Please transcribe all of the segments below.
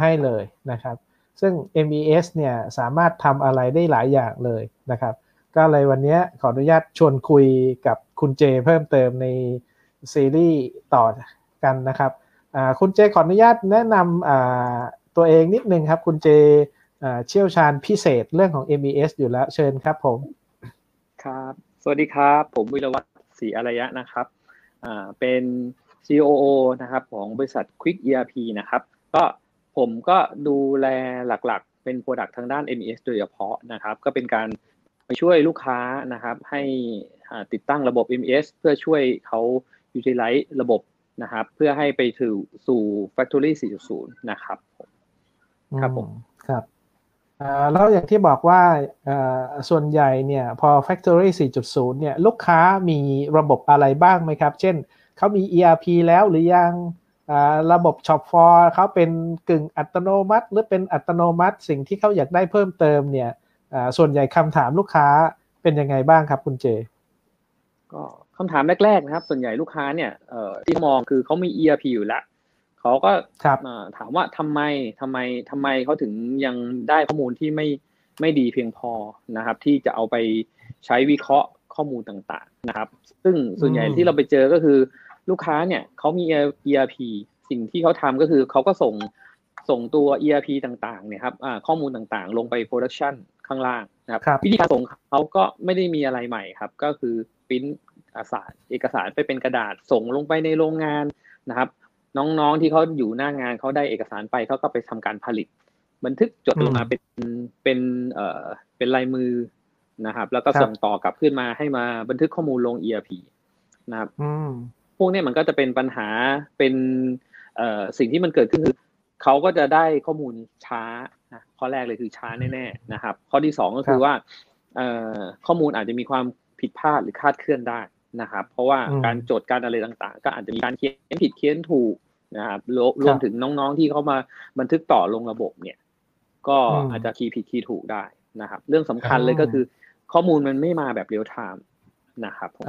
ให้เลยนะครับ ซึ่ง MES เนี่ยสามารถทำอะไรได้หลายอย่างเลยนะครับ ก็เลยวันนี้ขออนุญาตชวนคุยกับคุณเจเพิ่มเติมในซีรีส์ต่อกันนะครับคุณเจขออนุญาตแนะนำตัวเองนิดนึงครับ คุณเจเชี่ยวชาญพิเศษเรื่องของ MES อยู่แล้วเชิญครับผม ครับ สวัสดีครับ ผมวิรวัตรศรีอารยะนะครับเป็น COO นะครับของบริษัท Quick ERP นะครับ ก็ ผมก็ดูแลหลักๆ เป็น Product ทางด้าน MES โดยเฉพาะนะครับ ก็เป็นการไปช่วยลูกค้านะครับให้ติดตั้งระบบ MES เพื่อช่วยเขา utilize ระบบนะครับ เพื่อให้ไปถึงสู่ Factory 4.0 นะครับครับผมครับแล้วอย่างที่บอกว่าส่วนใหญ่เนี่ยพอ Factory 4.0 เนี่ยลูกค้ามีระบบอะไรบ้างไหมครับ เช่นเขามี ERP แล้วหรือยัง ระบบ Shop for เขาเป็นกึ่งอัตโนมัติ หรือเป็นอัตโนมัติ สิ่งที่เขาอยากได้เพิ่มเติมเนี่ยส่วนใหญ่คำถามลูกค้าเป็นยังไงบ้างครับคุณเจ ก็คำถามแรกๆนะครับ ส่วนใหญ่ลูกค้าเนี่ยที่มองคือเขามี ERP อยู่แล้วเขาก็ถามว่าทำไมทำไมทำไมเขาถึงยังได้ข้อมูลที่ไม่ไม่ดีเพียงพอนะครับ ที่จะเอาไปใช้วิเคราะห์ข้อมูลต่าง ๆ นะครับ ซึ่งส่วนใหญ่ที่เราไปเจอก็คือ ลูกค้าเนี่ยเขามี ERP สิ่งที่เขาทำก็คือเขาก็ส่งส่งตัว ERP ต่างๆเนี่ยครับข้อมูลต่างๆ ลงไปโปรดักชันข้างล่างนะครับวิธีการส่งเขาก็ไม่ได้มีอะไรใหม่ครับ ก็คือพิมพ์อาสารเอกสารไปเป็นกระดาษส่งลงไปในโรงงานนะครับ น้องๆที่เขาอยู่หน้างานเขาได้เอกสารไปเขาก็ไปทำการผลิต บันทึกจดลงมาเป็นเป็นเอ่อเป็นลายมือนะครับ แล้วก็ส่งต่อกลับขึ้นมาให้มาบันทึกข้อมูลลง ERP นะครับ พวกนี้มันก็จะเป็นปัญหาเป็นเอ่อสิ่งที่มันเกิดขึ้นคือเขาก็จะได้ข้อมูลช้านะข้อแรกเลยคือช้าแน่ๆนะครับ ข้อที่สองก็คือว่าเอ่อข้อมูลอาจจะมีความผิดพลาดหรือคาดเคลื่อนได้นะครับ เพราะว่าการโจทย์การอะไรต่างๆ ก็อาจจะมีการเขียนผิดเขียนถูกนะครับรวมถึงน้องๆที่เขามาบันทึกต่อลงระบบเนี่ย ก็อาจจะคีย์ผิดคีย์ถูกได้นะครับ เรื่องสำคัญเลยก็คือ ข้อมูลมันไม่มาแบบเรียลไทม์นะครับผม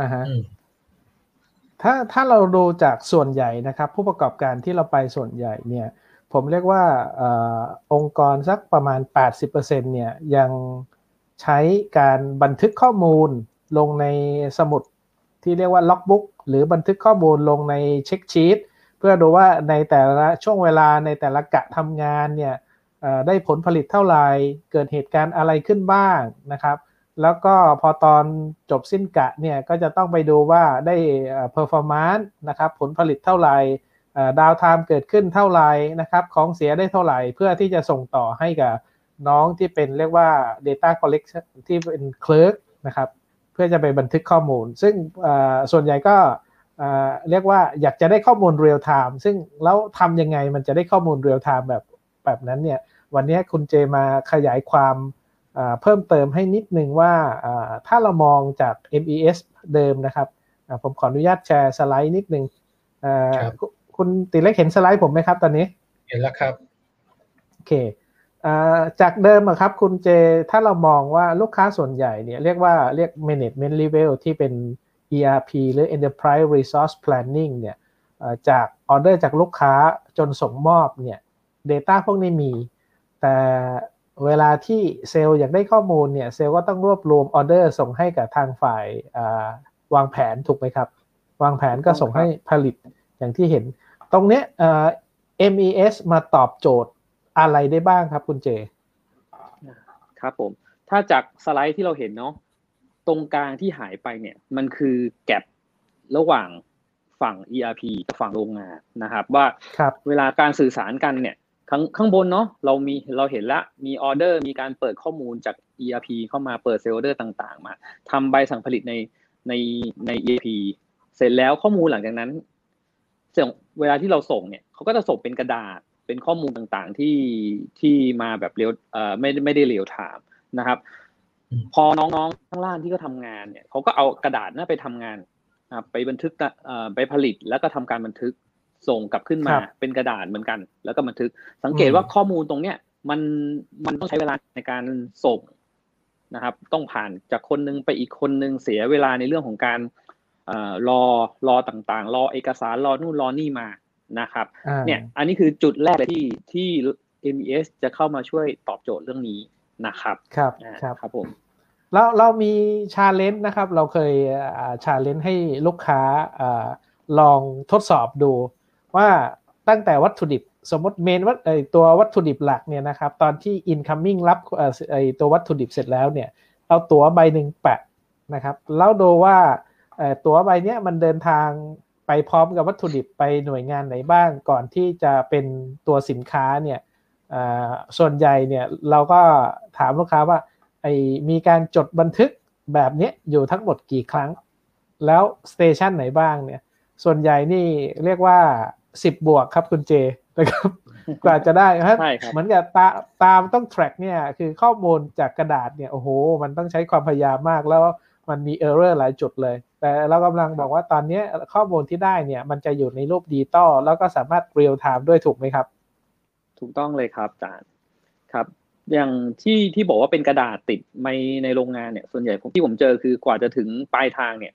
ถ้าถ้าเราดูจากส่วนใหญ่นะครับ ผู้ประกอบการที่เราไปส่วนใหญ่เนี่ยผมเรียกว่าอองค์กรสักประมาณ 80%เนี่ยยังใช้การบันทึกข้อมูลลงในสมุดที่เรียกว่า logbook หรือบันทึกข้อมูลลงใน check sheet เพื่อดูว่าในแต่ละช่วงเวลาในแต่ละกะทำงานเนี่ยได้ผลผลิตเท่าไหร่เกิดเหตุการณ์อะไรขึ้นบ้างนะครับ แล้วก็พอตอนจบสิ้นกะเนี่ยก็จะต้องไปดูว่าได้ performance นะครับผลผลิตเท่าไหร่ downtime เกิดขึ้นเท่าไหร่นะครับของเสียได้เท่าไหร่เพื่อที่จะส่งต่อให้กับน้องที่เป็นเรียกว่า Data Collection ที่เป็น clerk นะครับเพื่อจะไปบันทึกข้อมูล ซึ่งส่วนใหญ่ก็เรียกว่าอยากจะได้ข้อมูล real-time ซึ่งแล้วทำยังไงมันจะได้ข้อมูล real-time แบบแบบนั้นเนี่ยวันนี้คุณเจมาขยายความ เพิ่มเติมให้นิดนึงว่าถ้าเรามองจาก MES เดิมนะครับผมขออนุญาตแชร์สไลด์นิดนึงคุณติเล็กเห็นสไลด์ผมไหมครับตอนนี้ เห็นแล้วครับโอเคจากเดิมครับคุณเจถ้าเรามองว่าลูกค้าส่วนใหญ่เนี่ยเรียกว่าเรียก management level ที่เป็น ERP หรือ enterprise resource planning เนี่ยจากออเดอร์จากลูกค้าจนส่งมอบเนี่ย Data พวกนี้มี แต่ เวลาที่เซลล์อยากได้ข้อมูลเนี่ยเซลล์ก็ต้องรวบรวมออเดอร์ส่งให้กับทางฝ่ายวางแผนถูกไหมครับ วางแผนก็ส่งให้ผลิตอย่างที่เห็น ตรงเนี้ย MES มาตอบโจทย์อะไรได้บ้างครับคุณเจ ครับผม ถ้าจากสไลด์ที่เราเห็นเนาะตรงกลางที่หายไปเนี่ย มันคือแกลบระหว่างฝั่ง ERP กับฝั่งโรงงานนะครับ ว่าเวลาการสื่อสารกันเนี่ย ข้างข้างบนเนาะเรามีเราเห็นละมีออเดอร์มีการเปิดข้อมูลจาก ERP เข้ามาเปิดเซลล์ออเดอร์ต่างๆ มาทำใบสั่งผลิตในในใน ERP เสร็จแล้วข้อมูลหลังจากนั้นเวลาที่เราส่งเนี่ยเขาก็จะส่งเป็นกระดาษเป็นข้อมูลต่างๆที่ที่มาแบบเร็วเอ่อไม่ไม่ได้เร็วถามนะครับ พอน้องๆข้างล่างที่เขาทางานเนี่ยเขาก็เอากระดาษนั้นไปทำงานไปบันทึกเอ่อไปผลิตแล้วก็ทำการบันทึก ส่งกลับขึ้นมาเป็นกระดาษเหมือนกัน แล้วก็บันทึกสังเกตว่าข้อมูลตรงเนี้ยมันมันต้องใช้เวลาในการส่งนะครับ ต้องผ่านจากคนนึงไปอีกคนนึงเสียเวลาในเรื่องของการรอรอต่างๆ รอเอกสารรอนู่นรอนี่มานะครับ เนี่ยอันนี้คือจุดแรกเลยที่ที่ MES จะเข้ามาช่วยตอบโจทย์เรื่องนี้นะครับครับอ่าครับครับผมเราเรามี challenge นะครับ เราเคย challenge ให้ลูกค้าอาลองทดสอบดู ว่าตั้งแต่วัตถุดิบสมมติเมนวัตไอตัววัตถุดิบหลักเนี่ยนะครับตอนที่ incoming รับไอตัววัตถุดิบเสร็จแล้วเนี่ยเอาตั๋วใบหนึ่งแปะนะครับแล้วดูว่าตั๋วใบเนี้ยมันเดินทางไปพร้อมกับวัตถุดิบไปหน่วยงานไหนบ้าง ก่อนที่จะเป็นตัวสินค้าเนี่ยส่วนใหญ่เนี่ยเราก็ถามลูกค้าว่าไอมีการจดบันทึกแบบนี้อยู่ทั้งหมดกี่ครั้ง แล้วสเตชันไหนบ้างเนี่ยส่วนใหญ่นี่เรียกว่า 10บวกครับคุณเจนะครับกว่าจะได้เพราะใช่ครับเหมือนกับตาตามต้อง track เนี่ยคือข้อมูลจากกระดาษเนี่ยโอ้โห มันต้องใช้ความพยายามมากแล้วมันมี error หลายจุดเลย แต่เรากำลังบอกว่าตอนนี้ข้อมูลที่ได้เนี่ย มันจะอยู่ในรูปดิจิตอลแล้วก็สามารถ real time ด้วยถูกไหมครับ ถูกต้องเลยครับอาจารย์ครับ อย่างที่ที่บอกว่าเป็นกระดาษติดในในโรงงานเนี่ย ส่วนใหญ่ผมที่ผมเจอคือกว่าจะถึงปลายทางเนี่ย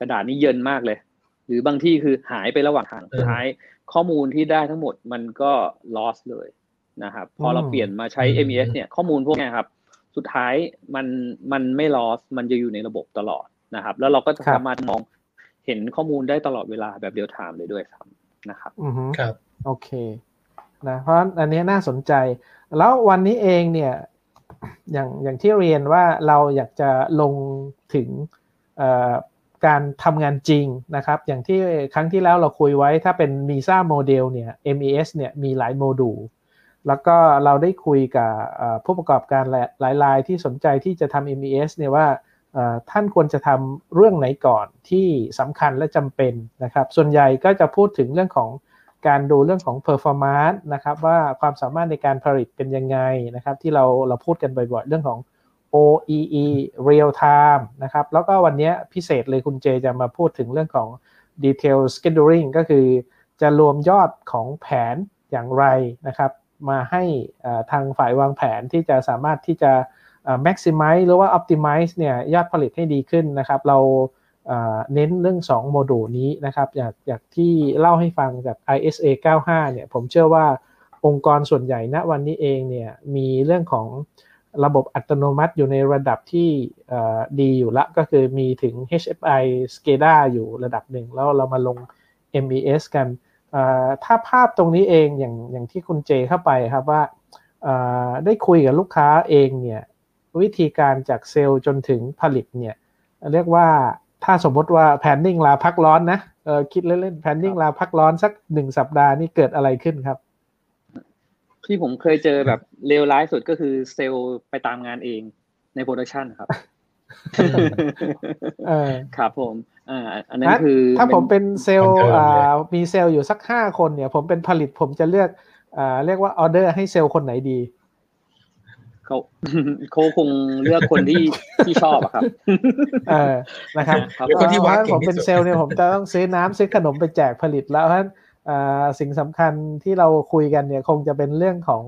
กระดาษนี่เยินมากเลย หรือบางที่คือหายไประหว่างทางสุดท้าย ข้อมูลที่ได้ทั้งหมดมันก็ loss เลยนะครับพอเราอืมเปลี่ยนมาใช้อืม MES เนี่ยข้อมูลพวกเนี้ยครับ สุดท้ายมันมันไม่ loss มันจะอยู่ในระบบตลอดนะครับ แล้วเราก็จะครับสามารถมองเห็นข้อมูลได้ตลอดเวลาแบบเดียว time เลยด้วยซ้ำนะครับอือฮึครับ โอเคนะเพราะอันนี้น่าสนใจ แล้ววันนี้เองเนี่ยอย่างอย่างที่เรียนว่าเราอยากจะลงถึงเอ่อ การทำงานจริงนะครับ อย่างที่ครั้งที่แล้วเราคุยไว้ถ้าเป็น MISA โมเดลเนี่ย MES เนี่ยมีหลายโมดูลแล้วก็เราได้คุยกับผู้ประกอบการหลายรายที่สนใจที่จะทำ MES เนี่ยว่าท่านควรจะทำเรื่องไหนก่อนที่สำคัญและจำเป็นนะครับ ส่วนใหญ่ก็จะพูดถึงเรื่องของการดูเรื่องของ performance นะครับว่าความสามารถในการผลิตเป็นยังไงนะครับ ที่เราเราพูดกันบ่อยๆ เรื่องของ OEE real time นะครับ แล้วก็วันนี้พิเศษเลยคุณเจจะมาพูดถึงเรื่องของ detail scheduling ก็คือจะรวมยอดของแผนอย่างไรนะครับ มาให้ทางฝ่ายวางแผนที่จะสามารถที่จะ maximize หรือว่า optimize เนี่ยยอดผลิตให้ดีขึ้นนะครับ เราอ่าเน้นเรื่อง 2 โมดูลนี้นะครับอยากอยากที่เล่าให้ฟังจาก ISA 95 เนี่ยผมเชื่อว่าองค์กรส่วนใหญ่ณวันนี้เองเนี่ยมีเรื่องของ ระบบอัตโนมัติอยู่ในระดับที่ดีอยู่ละก็คือมีถึง HFI SCADA อยู่ระดับหนึ่ง แล้วเรามาลง MES กันถ้าภาพตรงนี้เองอย่างอย่างที่คุณเจเข้าไปครับว่าได้คุยกับลูกค้าเองเนี่ยวิธีการจากเซลล์จนถึงผลิตเนี่ยเรียกว่าถ้าสมมติว่า planning ลาพักร้อนนะคิดเล่นๆ planning ลาพักร้อนสักหนึ่งสัปดาห์นี่เกิดอะไรขึ้นครับ ที่ผมเคยเจอแบบเลวร้ายสุดก็คือเซลล์ไปตามงานเองใน production ครับเออครับผมอ่าอันนั้นงั้นคือถ้าผมเป็นเซลล์เหมือนเดิมเลยอ่ามีเซลล์อยู่สักห้าคนเนี่ย ผมเป็นผลิตผมจะเลือกอ่าเรียกว่าออเดอร์ให้เซลล์คนไหนดีเขาเขาคงเลือกคนที่ที่ชอบอะครับเออนะครับครับเลือกคนที่วาดเพเก่ราะฉะนั้นผมงที่เป็นสุดเซลล์เนี่ยผมจะต้องซื้อน้ำซื้อขนมไปแจกผลิตแล้วเพราะฉะนั้นอ่า สิ่งสำคัญที่เราคุยกันเนี่ยคงจะเป็นเรื่องของ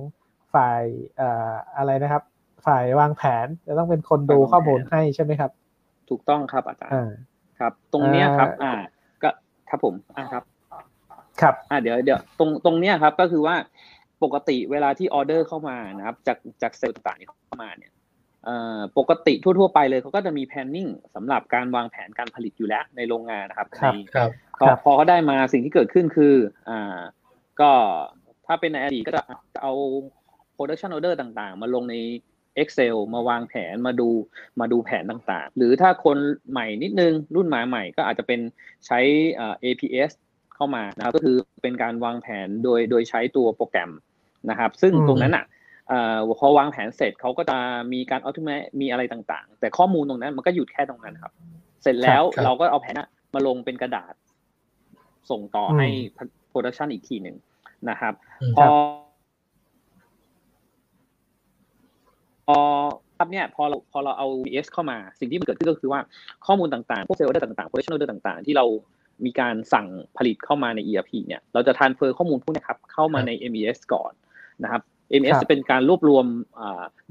ฝ่ายอ่าอะไรนะครับ ฝ่ายวางแผนจะต้องเป็นคนดูฝ่ายวางแผนข้อมูลให้ใช่ไหมครับ ถูกต้องครับอาจารย์อ่าครับ ตรงเนี้ยครับอ่าอ่า ก็ครับผมอ่าครับ ครับอ่าเดี๋ยวเดี๋ยวตรงตรงเนี้ยครับก็คือว่าปกติเวลาที่ออเดอร์เข้ามานะครับ จากจากเซลล์ต่างๆที่เข้ามาเนี่ยเอ่อ ปกติทั่ว ๆ ไปเลยเขาก็จะมี planning สำหรับการวางแผนการผลิตอยู่แล้วในโรงงานนะครับครับในครับพอครับพอเขาได้มาสิ่งที่เกิดขึ้นคืออ่าก็ถ้าเป็นในอดีตก็จะเอา production order ต่างๆ มาลงใน Excel มาวางแผนมาดูมาดูแผนต่างๆ หรือถ้าคนใหม่นิดนึงรุ่นมาใหม่ก็อาจจะเป็นใช้อ่า APS เข้ามานะครับก็คือเป็นการวางแผนโดยโดยใช้ตัวโปรแกรมนะครับ ซึ่งอืมตรงนั้นอะเอ่อ พอวางแผนเสร็จเขาก็จะมีการอั t ต m a t มีอะไรต่างๆ แต่ข้อมูลตรงนั้นมันก็หยุดแค่ตรงนั้นครับ เสร็จแล้วครับเราก็เอาแผนอะมาลงเป็นกระดาษ ส่งต่อให้ production อีกทีหนึ่งนะครับอืมพอพอครับเนี่ยพอเราพอเราเอา VS เข้ามา สิ่งที่มันเกิดขึ้นก็คือว่าข้อมูลต่างๆ พวกเซลล์ได้ต่างๆ production order ต่างๆ ที่เรามีการสั่งผลิตเข้ามาใน ERP เนี่ย เราจะ transfer ข้อมูลพวกเนี้ยครับเข้ามาใน MES ก่อนนะครับ MES ครับจะเป็นการรวบรวม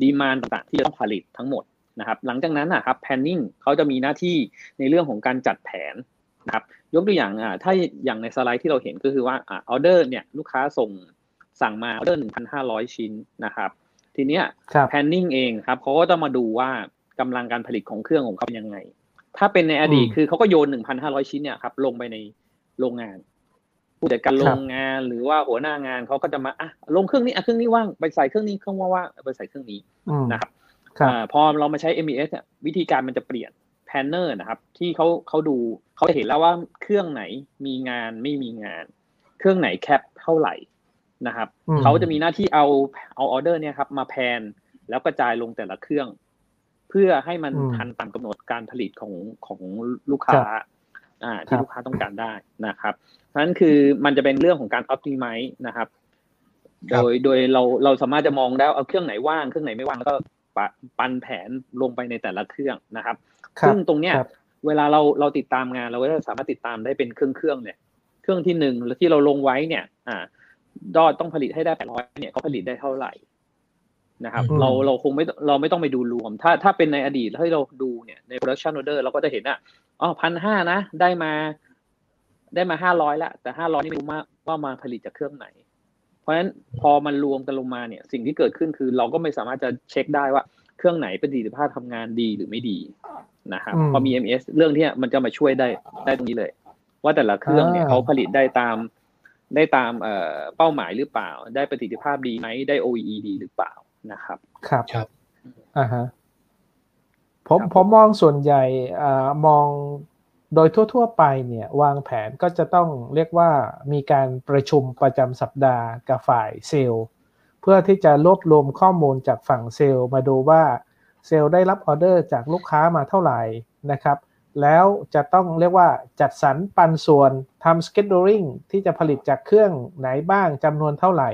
ดีมานต่างๆ ที่จะต้องผลิตทั้งหมดนะครับหลังจากนั้นนะครับ planning เขาจะมีหน้าที่ในเรื่องของการจัดแผนนะครับยกตัวอย่างอ่าถ้าอย่างในสไลด์ที่เราเห็นก็คือว่าอ่าออเดอร์เนี่ยลูกค้าส่งสั่งมาออเดอร์หนึ่งพันห้าร้อยชิ้นนะครับ ทีเนี้ยครับ planning เองครับเขาก็ต้องมาดูว่ากำลังการผลิตของเครื่องของเขาเป็นยังไง ถ้าเป็นในอดีตอืมคือเขาก็โยนหนึ่งพันห้าร้อยชิ้นเนี่ยครับลงไปในโรงงาน ผู้จัดการโรงงานหรือว่าหัวหน้างานเขาก็จะมาอะลงเครื่องนี้อะเครื่องนี้ว่างไปใส่เครื่องนี้เครื่องว่างๆไปใส่เครื่องนี้อืมนะครับครับอ่าพอเรามาใช้ MES เนี่ยวิธีการมันจะเปลี่ยน planner นะครับ ที่เขาเขาดูเขาจะเห็นแล้วว่าเครื่องไหนมีงานไม่มีงาน เครื่องไหนแคปเท่าไหร่นะครับอืมเขาจะมีหน้าที่เอาเอาออเดอร์เนี่ยครับมาแพนแล้วกระจายลงแต่ละเครื่อง เพื่อให้มันอืมทันตามกำหนดการผลิตของของลูกค้าอ่าครัที่บลูกค้าต้องการได้นะครับเพราะฉะ นั้นคือมันจะเป็นเรื่องของการ optimize นะครับครัโดบยโดยเราเราสามารถจะมองได้เอาเครื่องไหนว่างเครื่องไหนไม่ว่างแล้วก็ปะปันแผนลงไปในแต่ละเครื่องนะครับครับซึ่งตรงเนี้ยครับเวลาเราเราติดตามงานเราก็จะสามารถติดตามได้เป็นเครื่องเครื่องๆเนี่ยเครื่องที่หนึ่งแล้วที่เราลงไว้เนี่ย อ่ายอดต้องผลิตให้ได้แปดร้อยเนี่ยเขาผลิตได้เท่าไหร่นะครับอืมเราเราคงไม่เราไม่ต้องไปดูรวม ถ้าถ้าเป็นในอดีตแล้วให้เราดูเนี่ยใน production order เราก็จะเห็นอะอ๋อพันห้านะได้มา ได้มาห้าร้อยละแต่ห้าร้อยนี่ไม่รู้ว่าว่ามาผลิตจากเครื่องไหน เพราะฉะนั้นพอมันรวมกันลงมาเนี่ย สิ่งที่เกิดขึ้นคือเราก็ไม่สามารถจะเช็คได้ว่าเครื่องไหนประสิทธิภาพทำงานดีหรือไม่ดีนะครับอืมพอมี MS เรื่องเนี้ยมันจะมาช่วยได้ได้ตรงนี้เลย ว่าแต่ละเครื่องเนี่ยอ่าเขาผลิตได้ตามได้ตามเอ่อเป้าหมายหรือเปล่า ได้ประสิทธิภาพดีไหมได้ OEE ดีหรือเปล่านะครับ ครับครับอ่าฮะผมครับผมมองส่วนใหญ่อ่ามอง โดยทั่ว ๆ ไปเนี่ยวางแผนก็จะต้องเรียกว่ามีการประชุมประจำสัปดาห์กับฝ่ายเซลล์ เพื่อที่จะรวบรวมข้อมูลจากฝั่งเซลล์มาดูว่าเซลล์ได้รับออเดอร์จากลูกค้ามาเท่าไหร่นะครับ แล้วจะต้องเรียกว่าจัดสรรปันส่วนทำ scheduling ที่จะผลิตจากเครื่องไหนบ้างจำนวนเท่าไหร่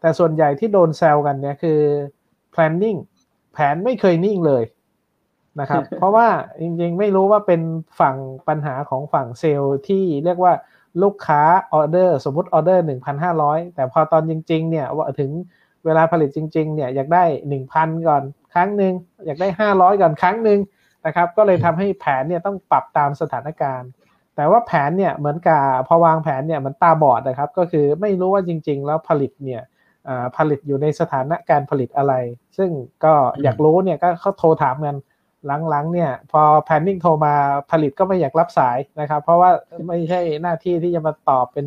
แต่ส่วนใหญ่ที่โดนแซวกันเนี่ยคือ planning แผนไม่เคยนิ่งเลย นะครับ เพราะว่าจริงๆ ไม่รู้ว่าเป็นฝั่งปัญหาของฝั่งเซลล์ที่เรียกว่าลูกค้าออเดอร์สมมติออเดอร์ 1,500 แต่พอตอนจริง ๆ เนี่ยว่าถึงเวลาผลิตจริง ๆ เนี่ยอยากได้ 1,000 ก่อนครั้งหนึ่งอยากได้ 500 ก่อนครั้งหนึ่งนะครับ ก็เลยทำให้แผนเนี่ยต้องปรับตามสถานการณ์ แต่ว่าแผนเนี่ยเหมือนกับพอวางแผนเนี่ยมันตาบอดนะครับ ก็คือไม่รู้ว่าจริง ๆ แล้วผลิตเนี่ยอ่าผลิตอยู่ในสถานะการผลิตอะไร ซึ่งก็อยากรู้เนี่ยก็เขาโทรถามกัน หลังๆเนี่ยพอ planning โทรมาผลิตก็ไม่อยากรับสายนะครับ เพราะว่าไม่ใช่หน้าที่ที่จะมาตอบเป็น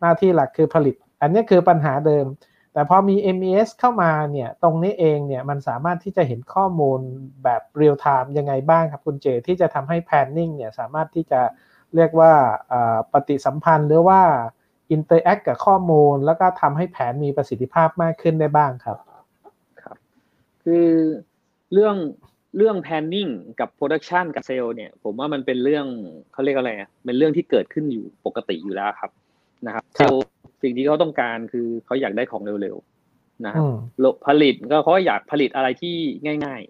หน้าที่หลักคือผลิต อันนี้คือปัญหาเดิม แต่พอมี MES เข้ามาเนี่ยตรงนี้เองเนี่ยมันสามารถที่จะเห็นข้อมูลแบบ real-time ยังไงบ้างครับคุณเจ ที่จะทำให้ planning เนี่ยสามารถที่จะเรียกว่าอ่าปฏิสัมพันธ์หรือว่า interact กับข้อมูล แล้วก็ทำให้แผนมีประสิทธิภาพมากขึ้นได้บ้างครับ ครับ คือเรื่อง เรื่อง planning กับ production กับ sale เนี่ย ผมว่ามันเป็นเรื่องเขาเรียกอะไรอะเป็นเรื่องที่เกิดขึ้นอยู่ปกติอยู่แล้วครับนะครับครัเซบลสิ่งที่เขาต้องการคือเขาอยากได้ของเร็วๆนะครับอืมโลผลิตก็เขาก็อยากผลิตอะไรที่ง่าย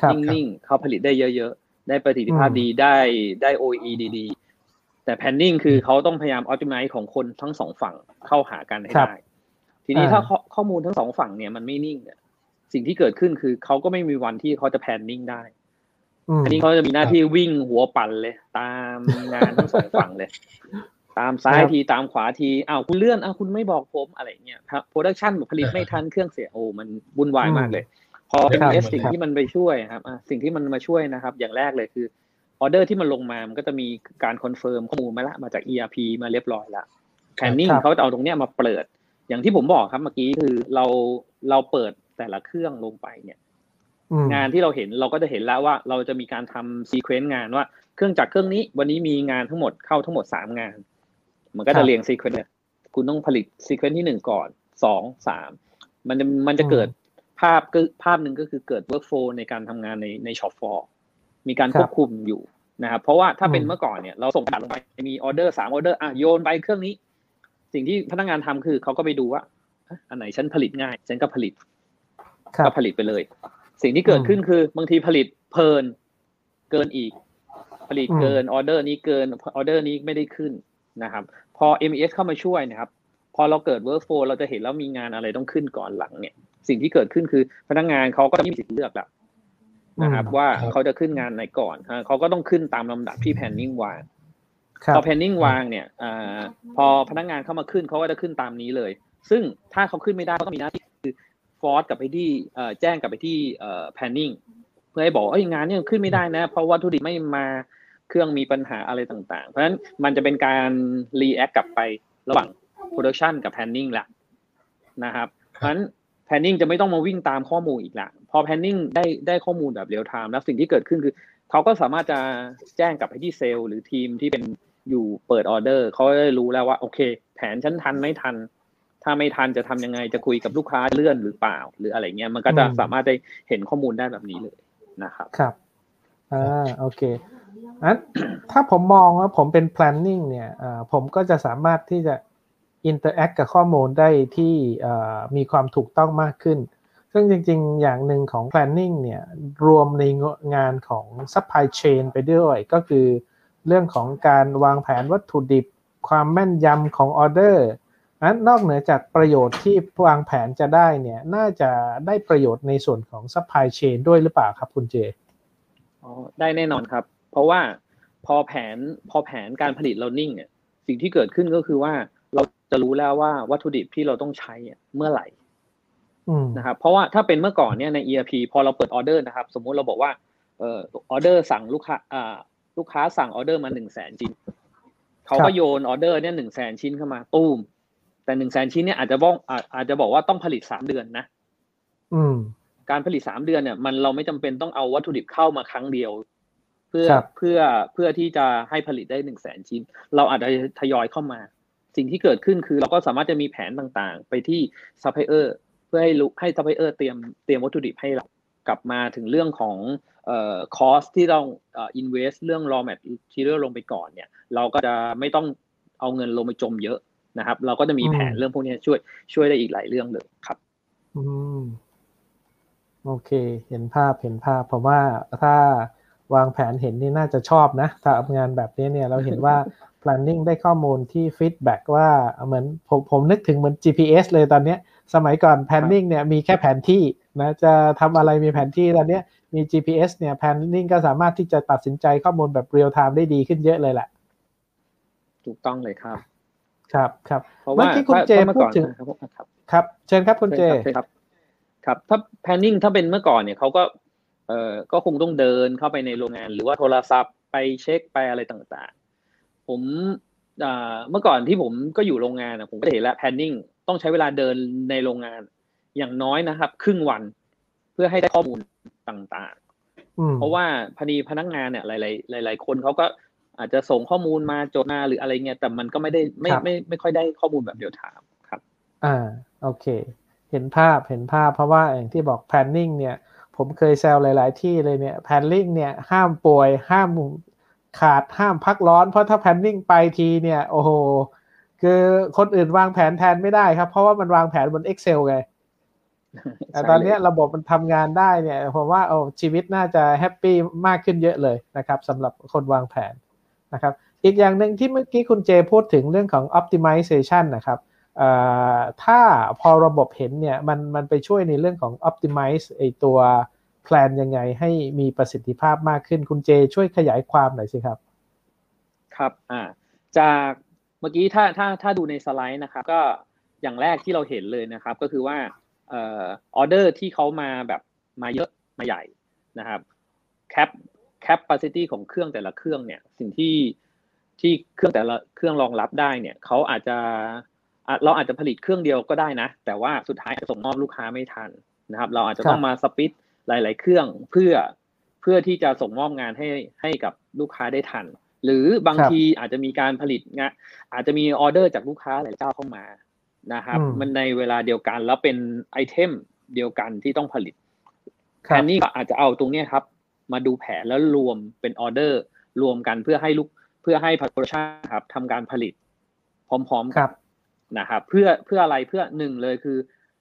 ครับๆนิ่งๆเขาผลิตได้เยอะๆ ได้ประสิทธิภาพอืมดีได้ได้ OE ดีๆ แต่ planning คือเขาต้องพยายาม optimize ของคนทั้งสองฝั่งเข้าหากันให้ได้ ทีนี้อ่าถ้าข้อข้อมูลทั้งสองฝั่งเนี่ยมันไม่นิ่งเนี่ย สิ่งที่เกิดขึ้นคือเขาก็ไม่มีวันที่เขาจะ planning ได้อืมอันนี้เขาจะมีหน้าที่วิ่งหัวปั่นเลย ตามงานทั้งสองฝั่งเลย ตามซ้ายครับทีตามขวาทีอ้าวคุณเลื่อนอ้าวคุณไม่บอกผมอะไรเงี้ยครับ production ผลิตไม่ทันเครื่องเสียโอ้มันวุ่นวายมากเลย พอครับ MS สิ่งครับที่มันไปช่วยครับอะสิ่งที่มันมาช่วยนะครับ อย่างแรกเลยคือออเดอร์ที่มันลงมา มันก็จะมีการ confirm ข้อมูลมาละมาจาก ERP มาเรียบร้อยละ planning ครับเขาจะเอาตรงเนี้ยมาเปิด อย่างที่ผมบอกครับเมื่อกี้คือเราเราเปิด แต่ละเครื่องลงไปเนี่ยอืมงานที่เราเห็นเราก็จะเห็นแล้วว่าเราจะมีการทำ sequence งานว่าเครื่องจักรเครื่องนี้วันนี้มีงานทั้งหมดเข้าทั้งหมดสามงาน มันก็ครัจะเรียง sequence เนี่ยคุณต้องผลิต sequence ที่หนึ่งก่อนสองสามมันจะมันจะเกิดภาพก็ภาพหนึ่งก็คือเกิด workflow ในการทำงานในใน shop floorมีการครับควบคุมอยู่นะครับเพราะว่าถ้าเป็นอืมเมื่อก่อนเนี่ยเราส่งกระดาษลงไปมีออเดอร์สามออเดอร์อะโยนไปเครื่องนี้ สิ่งที่พนักงานทำคือเขาก็ไปดูว่าอะอันไหนฉันผลิตง่าย ฉันก็ผลิตครับก็ผลิตไปเลย สิ่งที่เกิดอืมขึ้นคือบางทีผลิตเพลิน เกินอีก ผลิตอืมเกินออเดอร์นี้เกินออเดอร์นี้ไม่ได้ขึ้นนะครับ พอ MES เข้ามาช่วยนะครับ พอเราเกิด workflow เราจะเห็นแล้วมีงานอะไรต้องขึ้นก่อนหลังเนี่ย สิ่งที่เกิดขึ้นคือพนักงานเขาก็จะมีสิทธิ์เลือกแล้วนะครับอืมว่าครับเขาจะขึ้นงานไหนก่อนฮะเขาก็ต้องขึ้นตามลำดับที่ planning วางครับ พอ planning วางเนี่ยอาพอพนักงานเข้ามาขึ้นเขาก็จะขึ้นตามนี้เลย ซึ่งถ้าเขาขึ้นไม่ได้ก็ต้องมีหน้าที่คือ force กลับไปที่แจ้งกลับไปที่ planning เพื่อให้บอกเอ้ยงานนี้ขึ้นไม่ได้นะ เพราะวัตถุดิบไม่มาเครื่องมีปัญหาอะไรต่างๆ เพราะฉะนั้นมันจะเป็นการ react กลับไประหว่าง production กับ planning แหละนะครับเพราะฉะนั้น planning จะไม่ต้องมาวิ่งตามข้อมูลอีกละพอ planning ได้ได้ข้อมูลแบบเรียลไทม์แล้วสิ่งที่เกิดขึ้นคือ เขาก็สามารถจะแจ้งกลับไปที่เซลล์หรือทีมที่เป็นอยู่เปิดออเดอร์เขาได้รู้แล้วว่าโอเค แผนฉันทันไม่ทัน ถ้าไม่ทันจะทำยังไงจะคุยกับลูกค้าเลื่อนหรือเปล่า หรืออะไรเงี้ยมันก็จะสามารถได้เห็นข้อมูลได้แบบนี้เลยนะครับครับอ่าโอเคอันถ้าผมมองว่าผมเป็น planning เนี่ยผมก็จะสามารถที่จะ interact กับข้อมูลได้ที่มีความถูกต้องมากขึ้น ซึ่งจริงๆ อย่างหนึ่งของ planning เนี่ยรวมในงานของ supply chain ไปด้วยก็คือเรื่องของการวางแผนวัตถุดิบ ความแม่นยำของออเดอร์ นั้นนอกเหนือจากประโยชน์ที่วางแผนจะได้เนี่ยน่าจะได้ประโยชน์ในส่วนของ supply chain ด้วยหรือเปล่าครับคุณเจอ๋อได้แน่นอนครับ เพราะว่าพอแผนพอแผนการผลิตเรานิ่งเนี่ยสิ่งที่เกิดขึ้นก็คือว่าเราจะรู้แล้วว่าวัตถุดิบที่เราต้องใช้เมื่อไหร่นะครับเพราะว่าถ้าเป็นเมื่อก่อนเนี่ยใน ERP พอเราเปิดออเดอร์นะครับ สมมุติเราบอกว่าเอ่อออเดอร์สั่งลูกค้าอ่าลูกค้าสั่งออเดอร์มาหนึ่งแสนชิ้นเขาก็โยนออเดอร์เนี่ยหนึ่งแสนชิ้นเข้ามา ตู้ม แต่หนึ่งแสนชิ้นเนี่ยอาจจะบอกอาจจะบอกว่าต้องผลิตสามเดือนนะอืมการผลิตสามเดือนเนี่ย มันเราไม่จำเป็นต้องเอาวัตถุดิบเข้ามาครั้งเดียว เพื่อเพื่อเพื่อที่จะให้ผลิตได้หนึ่งแสนชิ้น เราอาจจะทยอยเข้ามา สิ่งที่เกิดขึ้นคือเราก็สามารถจะมีแผนต่างๆ ไปที่ซัพพลายเออร์เพื่อให้ให้ซัพพลายเออร์เตรียมเตรียมวัตถุดิบให้เรากลับมาถึงเรื่องของเอ่อ cost ที่เราเอ่อ invest เรื่อง raw material ลงไปก่อนเนี่ย เราก็จะไม่ต้องเอาเงินลงไปจมเยอะ นะครับ เราก็จะมีแผนเรื่องพวกนี้ช่วยช่วยได้อีกหลายเรื่องเลยครับ อืมโอเค เห็นภาพเห็นภาพผมว่าถ้าวางแผนเห็นนี่น่าจะชอบนะถ้าทำงานแบบนี้เนี่ยเราเห็นว่า planning ได้ข้อมูลที่ feedback ว่าเหมือนผมผมนึกถึงเหมือน GPS เลยตอนนี้สมัยก่อน planning เนี่ยมีแค่แผนที่นะจะทำอะไรมีแผนที่ตอนนี้มี GPS เนี่ย planning ก็สามารถที่จะตัดสินใจข้อมูลแบบ real time ได้ดีขึ้นเยอะเลยแหละ ถูกต้องเลยครับ ครับครับเมื่อกี้คุณเจพูดถึงครับ เชิญครับคุณเจครับครับถ้า planning ถ้าเป็นเมื่อก่อนเนี่ยเขาก็เอ่อก็คงต้องเดินเข้าไปในโรงงานหรือว่าโทรศัพท์ไปเช็คไปอะไรต่างๆ ผมเมื่อก่อนที่ผมก็อยู่โรงงานผมก็เห็นแล้ว planning ต้องใช้เวลาเดินในโรงงานอย่างน้อยนะครับ ครึ่งวันเพื่อให้ได้ข้อมูลต่างๆ เพราะว่าพอดีพนักงานเนี่ยหลาย ๆ หลาย ๆ คนเขาก็ อาจจะส่งข้อมูลมาโจทย์มาหรืออะไรเงี้ยแต่มันก็ไม่ได้ไม่ไม่ไม่ค่อยได้ข้อมูลแบบเดียวถามครับ อ่าโอเค เห็นภาพเห็นภาพเพราะว่าอย่างที่บอก planning เนี่ยผมเคยแซวหลาย ๆ ที่เลยเนี่ย planning เนี่ยห้ามป่วยห้ามขาดห้ามพักร้อน เพราะถ้า planning ไปทีเนี่ยโอ้โหคือคนอื่นวางแผนแทนไม่ได้ครับ เพราะว่ามันวางแผนบน Excel ไงแต่ตอนนี้ระบบมันทำงานได้เนี่ยผมว่าโอ้ชีวิตน่าจะแฮปปี้มากขึ้นเยอะเลยนะครับสำหรับคนวางแผน นะครับอีกอย่างหนึ่งที่เมื่อกี้คุณเจพูดถึงเรื่องของ optimization นะครับถ้าพอระบบเห็นเนี่ยมันมันไปช่วยในเรื่องของ optimize ไอตัวแพลนยังไงให้มีประสิทธิภาพมากขึ้นคุณเจช่วยขยายความหน่อยสิครับ ครับอ่าจากเมื่อกี้ถ้าถ้าถ้าดูในสไลด์นะครับ ก็อย่างแรกที่เราเห็นเลยนะครับ ก็คือว่าออเดอร์ที่เขามาแบบมาเยอะมาใหญ่นะครับ cap capacity ของเครื่องแต่ละเครื่องเนี่ย สิ่งที่ที่เครื่องแต่ละเครื่องรองรับได้เนี่ยเขาอาจจะเราอาจจะผลิตเครื่องเดียวก็ได้นะ แต่ว่าสุดท้ายจะส่งมอบลูกค้าไม่ทันนะครับ เราอาจจะต้องมา split หลาย ๆ เครื่องเพื่อเพื่อที่จะส่งมอบงานให้ให้กับลูกค้าได้ทัน หรือบางทีอาจจะมีการผลิตงานอาจจะมีออเดอร์จากลูกค้าหลายเจ้าเข้ามานะครับ มันในเวลาเดียวกันแล้วเป็น item เดียวกันที่ต้องผลิตแทนนี้ก็อาจจะเอาตรงนี้ครับ มาดูแผนแล้วรวมเป็นออเดอร์ รวมกันเพื่อให้ลูกเพื่อให้พนักงานครับทำการผลิต พร้อมๆกันนะครับ เพื่อเพื่ออะไรเพื่อหนึ่งเลยคือ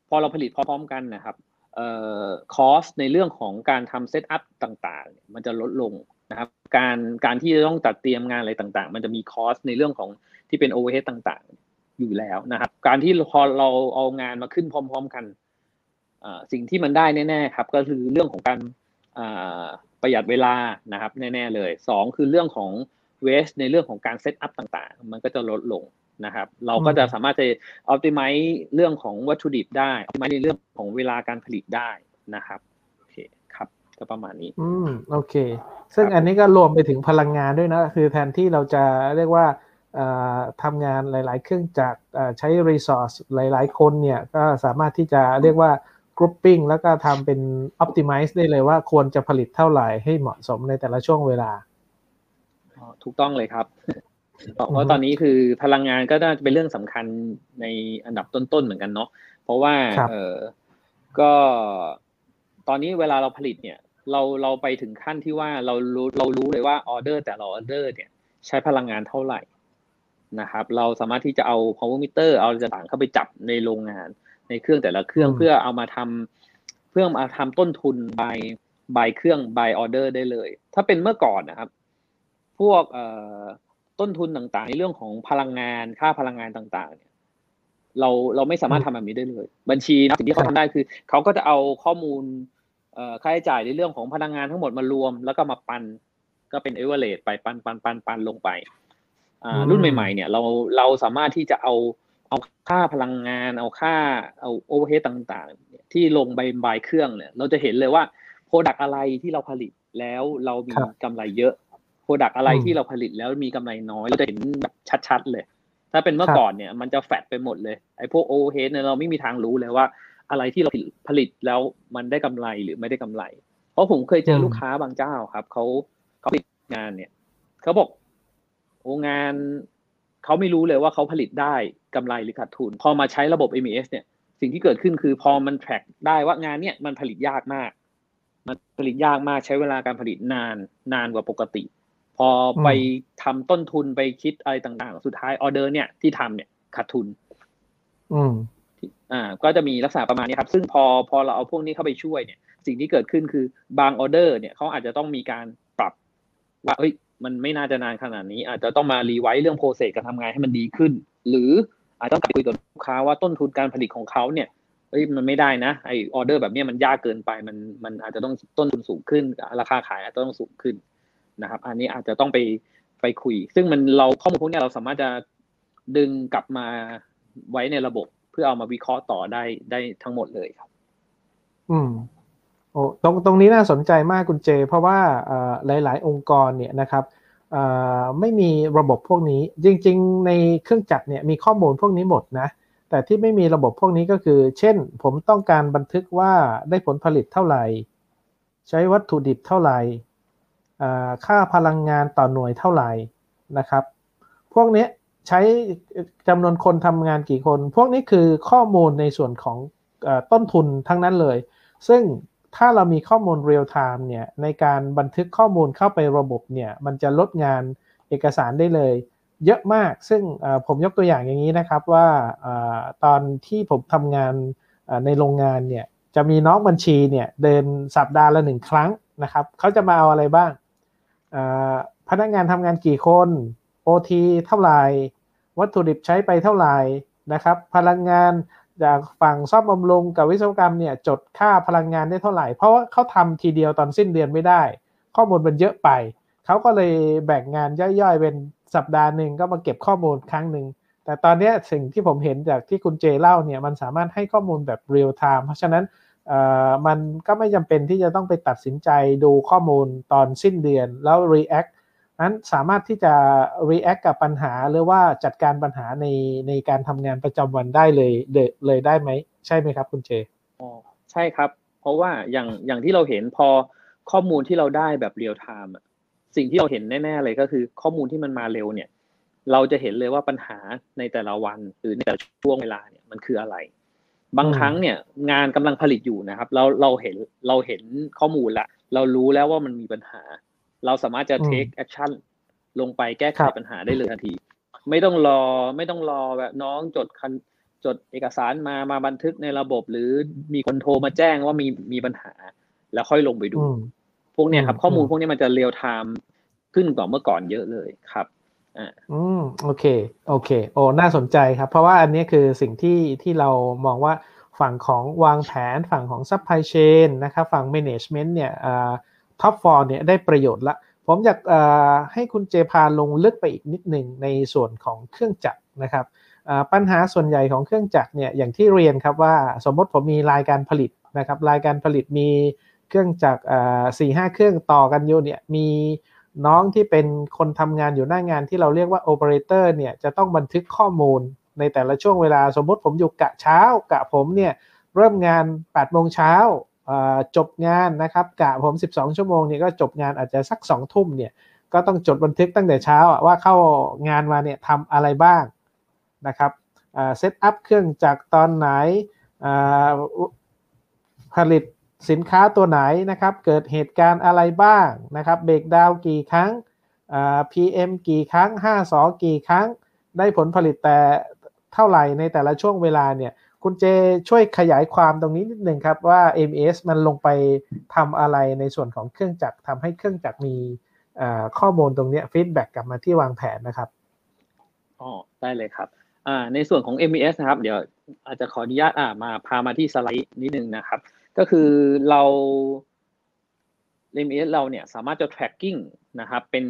พอเราผลิตพร้อมๆกันนะครับเอ่อ cost ในเรื่องของการทำ setup ต่างๆ มันจะลดลงนะครับ การการที่จะต้องจัดเตรียมงานอะไรต่างๆ มันจะมี cost ในเรื่องของที่เป็น overhead ต่างอยู่แล้วนะครับ การที่พอเราเอางานมาขึ้นพร้อม ๆ กันสิ่งที่มันได้แน่ๆครับ ก็คือเรื่องของการ ประหยัดเวลานะครับแน่ๆเลยสองคือเรื่องของ waste ในเรื่องของการ setup ต่างๆ มันก็จะลดลงนะครับเราก็จะสามารถจะ optimize เรื่องของวัตถุดิบได้ optimize ในเรื่องของเวลาการผลิตได้นะครับโอเคครับก็ประมาณนี้ อืมโอเค ซึ่งอันนี้ก็รวมไปถึงพลังงานด้วยนะ คือแทนที่เราจะเรียกว่าทำงานหลาย ๆ เครื่องจักรใช้ resource หลาย ๆ คนเนี่ยก็สามารถที่จะเรียกว่า grouping แล้วก็ทำเป็น optimize ได้เลยว่าควรจะผลิตเท่าไหร่ให้เหมาะสมในแต่ละช่วงเวลาถูกต้องเลยครับเพราะตอนนี้คือพลังงานก็น่าจะเป็นเรื่องสำคัญในอันดับต้นๆเหมือนกันเนาะเพราะว่าเออก็ตอนนี้เวลาเราผลิตเนี่ย เราเราไปถึงขั้นที่ว่าเรารู้เรารู้เลยว่าออเดอร์แต่ละออเดอร์เนี่ย ใช้พลังงานเท่าไหร่นะครับ เราสามารถที่จะเอา power meter เอาต่างเข้าไปจับในโรงงาน ในเครื่องแต่ละเครื่องเพื่อเอามาทำเพื่อมาทำต้นทุน by by เครื่อง by ออเดอร์ได้เลย ถ้าเป็นเมื่อก่อนนะครับ พวกเอ่อต้นทุนต่างๆ ในเรื่องของพลังงานค่าพลังงานต่าง ๆ เนี่ย เราเราไม่สามารถทำแบบนี้ได้เลย บัญชีนะสิ่งที่เขาทำได้คือเขาก็จะเอาข้อมูลเอ่อค่าใช้จ่ายในเรื่องของพลังงานทั้งหมดมารวม แล้วก็มาปันก็เป็นเอเวอเรสไปปันปันปันปันลงไปอ่ารุ่นใหม่ ๆ เนี่ย เราเราสามารถที่จะเอา เอาค่าพลังงาน เอาค่าเอา overhead ต่างๆ ที่ลงไป by เครื่องเนี่ย เราจะเห็นเลยว่าproduct อะไรที่เราผลิตแล้วเรามีกำไรเยอะ product อะไรที่เราผลิตแล้วมีกำไรน้อยเราจะเห็นแบบชัดๆเลย ถ้าเป็นเมื่อก่อนเนี่ย มันจะแฟดไปหมดเลยไอ้พวกโอเฮดเนี่ยเราไม่มีทางรู้เลยว่า อะไรที่เราผลิตแล้วมันได้กำไรหรือไม่ได้กำไร เพราะผมเคยเจอลูกค้าบางเจ้าครับเขาเขาผลิตงานเนี่ยเขาบอกโองาน เขาไม่รู้เลยว่าเขาผลิตได้กำไรหรือขาดทุน พอมาใช้ระบบ MES เนี่ย สิ่งที่เกิดขึ้นคือพอมัน track ได้ว่างานเนี่ยมันผลิตยากมาก มันผลิตยากมากใช้เวลาการผลิตนานนานกว่าปกติ พอไปทำต้นทุนไปคิดอะไรต่างๆ สุดท้ายออเดอร์เนี่ยที่ทำเนี่ยขาดทุน อืมอ่า ก็จะมีลักษณะประมาณนี้ครับ ซึ่งพอพอเราเอาพวกนี้เข้าไปช่วยเนี่ย สิ่งที่เกิดขึ้นคือบางออเดอร์เนี่ยเขาอาจจะต้องมีการปรับว่าเอ้ย มันไม่น่าจะนานขนาดนี้ อาจจะต้องมา revise เรื่อง process การทำงานให้มันดีขึ้น หรืออาจจะต้องคุยกับลูกค้าว่าต้นทุนการผลิตของเขาเนี่ยเอ้ยมันไม่ได้นะไอออเดอร์แบบนี้มันยากเกินไปมันมันอาจจะต้องต้นทุนสูงขึ้น ราคาขายอาจจะต้องสูงขึ้นนะครับ อันนี้อาจจะต้องไปไปคุย ซึ่งมันเราข้อมูลพวกนี้เราสามารถจะดึงกลับมาไว้ในระบบ เพื่อเอามาวิเคราะห์ต่อได้ได้ทั้งหมดเลยครับ อืม โอ้ตรงตรงนี้น่าสนใจมากคุณเจ เพราะว่าหลาย ๆ องค์กรเนี่ยนะครับไม่มีระบบพวกนี้จริง ๆ ในเครื่องจักรเนี่ยมีข้อมูลพวกนี้หมดนะแต่ที่ไม่มีระบบพวกนี้ก็คือ เช่น ผมต้องการบันทึกว่าได้ผลผลิตเท่าไหร่ ใช้วัตถุดิบเท่าไหร่ค่าพลังงานต่อหน่วยเท่าไหร่นะครับ พวกนี้ใช้จำนวนคนทำงานกี่คน พวกนี้คือข้อมูลในส่วนของต้นทุนทั้งนั้นเลย ซึ่ง ถ้าเรามีข้อมูลเรียลไทม์เนี่ยในการบันทึกข้อมูลเข้าไประบบเนี่ยมันจะลดงานเอกสารได้เลย เยอะมากซึ่งผมยกตัวอย่างอย่างนี้นะครับว่าตอนที่ผมทำงานในโรงงานเนี่ยจะมีน้องบัญชีเนี่ยเดินสัปดาห์ละหนึ่งครั้งนะครับเขาจะมาเอาอะไรบ้าง พนักงานทำงานกี่คน OT เท่าไหร่ วัตถุดิบใช้ไปเท่าไหร่นะครับ พลังงาน จากฝั่งซ่อมบำรุงกับวิศวกรรมเนี่ยจดค่าพลังงานได้เท่าไหร่ เพราะว่าเขาทำทีเดียวตอนสิ้นเดือนไม่ได้ ข้อมูลมันเยอะไป เขาก็เลยแบ่งงานย่อยๆ เป็นสัปดาห์หนึ่งก็มาเก็บข้อมูลครั้งหนึ่งแต่ตอนนี้สิ่งที่ผมเห็นจากที่คุณเจเล่าเนี่ยมันสามารถให้ข้อมูลแบบเรียลไทม์เพราะฉะนั้นมันก็ไม่จำเป็นที่จะต้องไปตัดสินใจดูข้อมูลตอนสิ้นเดือนแล้ว react นั้นสามารถที่จะ react กับปัญหาหรือว่าจัดการปัญหาในในการทำงานประจำวันได้เลยเลยได้ไหม ใช่ไหมครับคุณเจอ๋อใช่ครับ เพราะว่าอย่างอย่างที่เราเห็นพอข้อมูลที่เราได้แบบเรียลไทม์สิ่งที่เราเห็นแน่ๆเลยก็คือข้อมูลที่มันมาเร็วเนี่ย เราจะเห็นเลยว่าปัญหาในแต่ละวันหรือในแต่ละช่วงเวลาเนี่ยมันคืออะไร บางครั้งเนี่ยงานกำลังผลิตอยู่นะครับ เราเราเห็นเราเห็นข้อมูลแล้วเรารู้แล้วว่ามันมีปัญหา เราสามารถจะ take action ลงไปแก้ไขปัญหาได้เลยทันที ไม่ต้องรอไม่ต้องรอแบบน้องจดคันจดเอกสารมามาบันทึกในระบบ หรือมีคนโทรมาแจ้งว่ามีมีปัญหา แล้วค่อยลงไปดู พวกเนี้ยครับ ข้อมูลพวกนี้มันจะ real-time ขึ้นกว่าเมื่อก่อนเยอะเลยครับอืมโอเค โอเค โอ้น่าสนใจครับ เพราะว่าอันนี้คือสิ่งที่ที่เรามองว่าฝั่งของวางแผนฝั่งของ supply chain นะครับ ฝั่ง management เนี่ย top floor เนี่ยได้ประโยชน์ละ ผมอยากให้คุณเจพาลงลึกไปอีกนิดหนึ่งในส่วนของเครื่องจักรนะครับปัญหาส่วนใหญ่ของเครื่องจักรเนี่ยอย่างที่เรียนครับว่าสมมติผมมีรายการผลิตนะครับรายการผลิตมีเครื่องจักรสี่ห้าเครื่องต่อกันอยู่เนี่ยมีน้องที่เป็นคนทำงานอยู่หน้างานที่เราเรียกว่าโอเปอเรเตอร์เนี่ยจะต้องบันทึกข้อมูลในแต่ละช่วงเวลาสมมติผมอยู่กะเช้ากะผมเนี่ยเริ่มงาน8โมงเช้า จบงานนะครับกะผม 12 ชั่วโมงเนี่ยก็จบงานอาจจะสัก2ทุ่มเนี่ยก็ต้องจดบันทึกตั้งแต่เช้าว่าเข้างานมาเนี่ยทำอะไรบ้างนะครับ setup เครื่องจากตอนไหนผลิตสินค้าตัวไหนนะครับ เกิดเหตุการณ์อะไรบ้างนะครับ breakdown กี่ครั้ง PM กี่ครั้ง5สอกี่ครั้ง ได้ผลผลิตแต่เท่าไหร่ในแต่ละช่วงเวลาเนี่ย คุณเจช่วยขยายความตรงนี้นิดหนึ่งครับว่า MES มันลงไปทำอะไรในส่วนของเครื่องจักรทำให้เครื่องจักรมีข้อมูลตรงนี้ feedback กลับมาที่วางแผนนะครับอ๋อได้เลยครับในส่วนของ MES นะครับ เดี๋ยวอาจจะขออนุญาตมาพามาที่สไลด์นิดนึงนะครับ ก็คือเรา MES เราเนี่ยสามารถจะ tracking นะครับ เป็น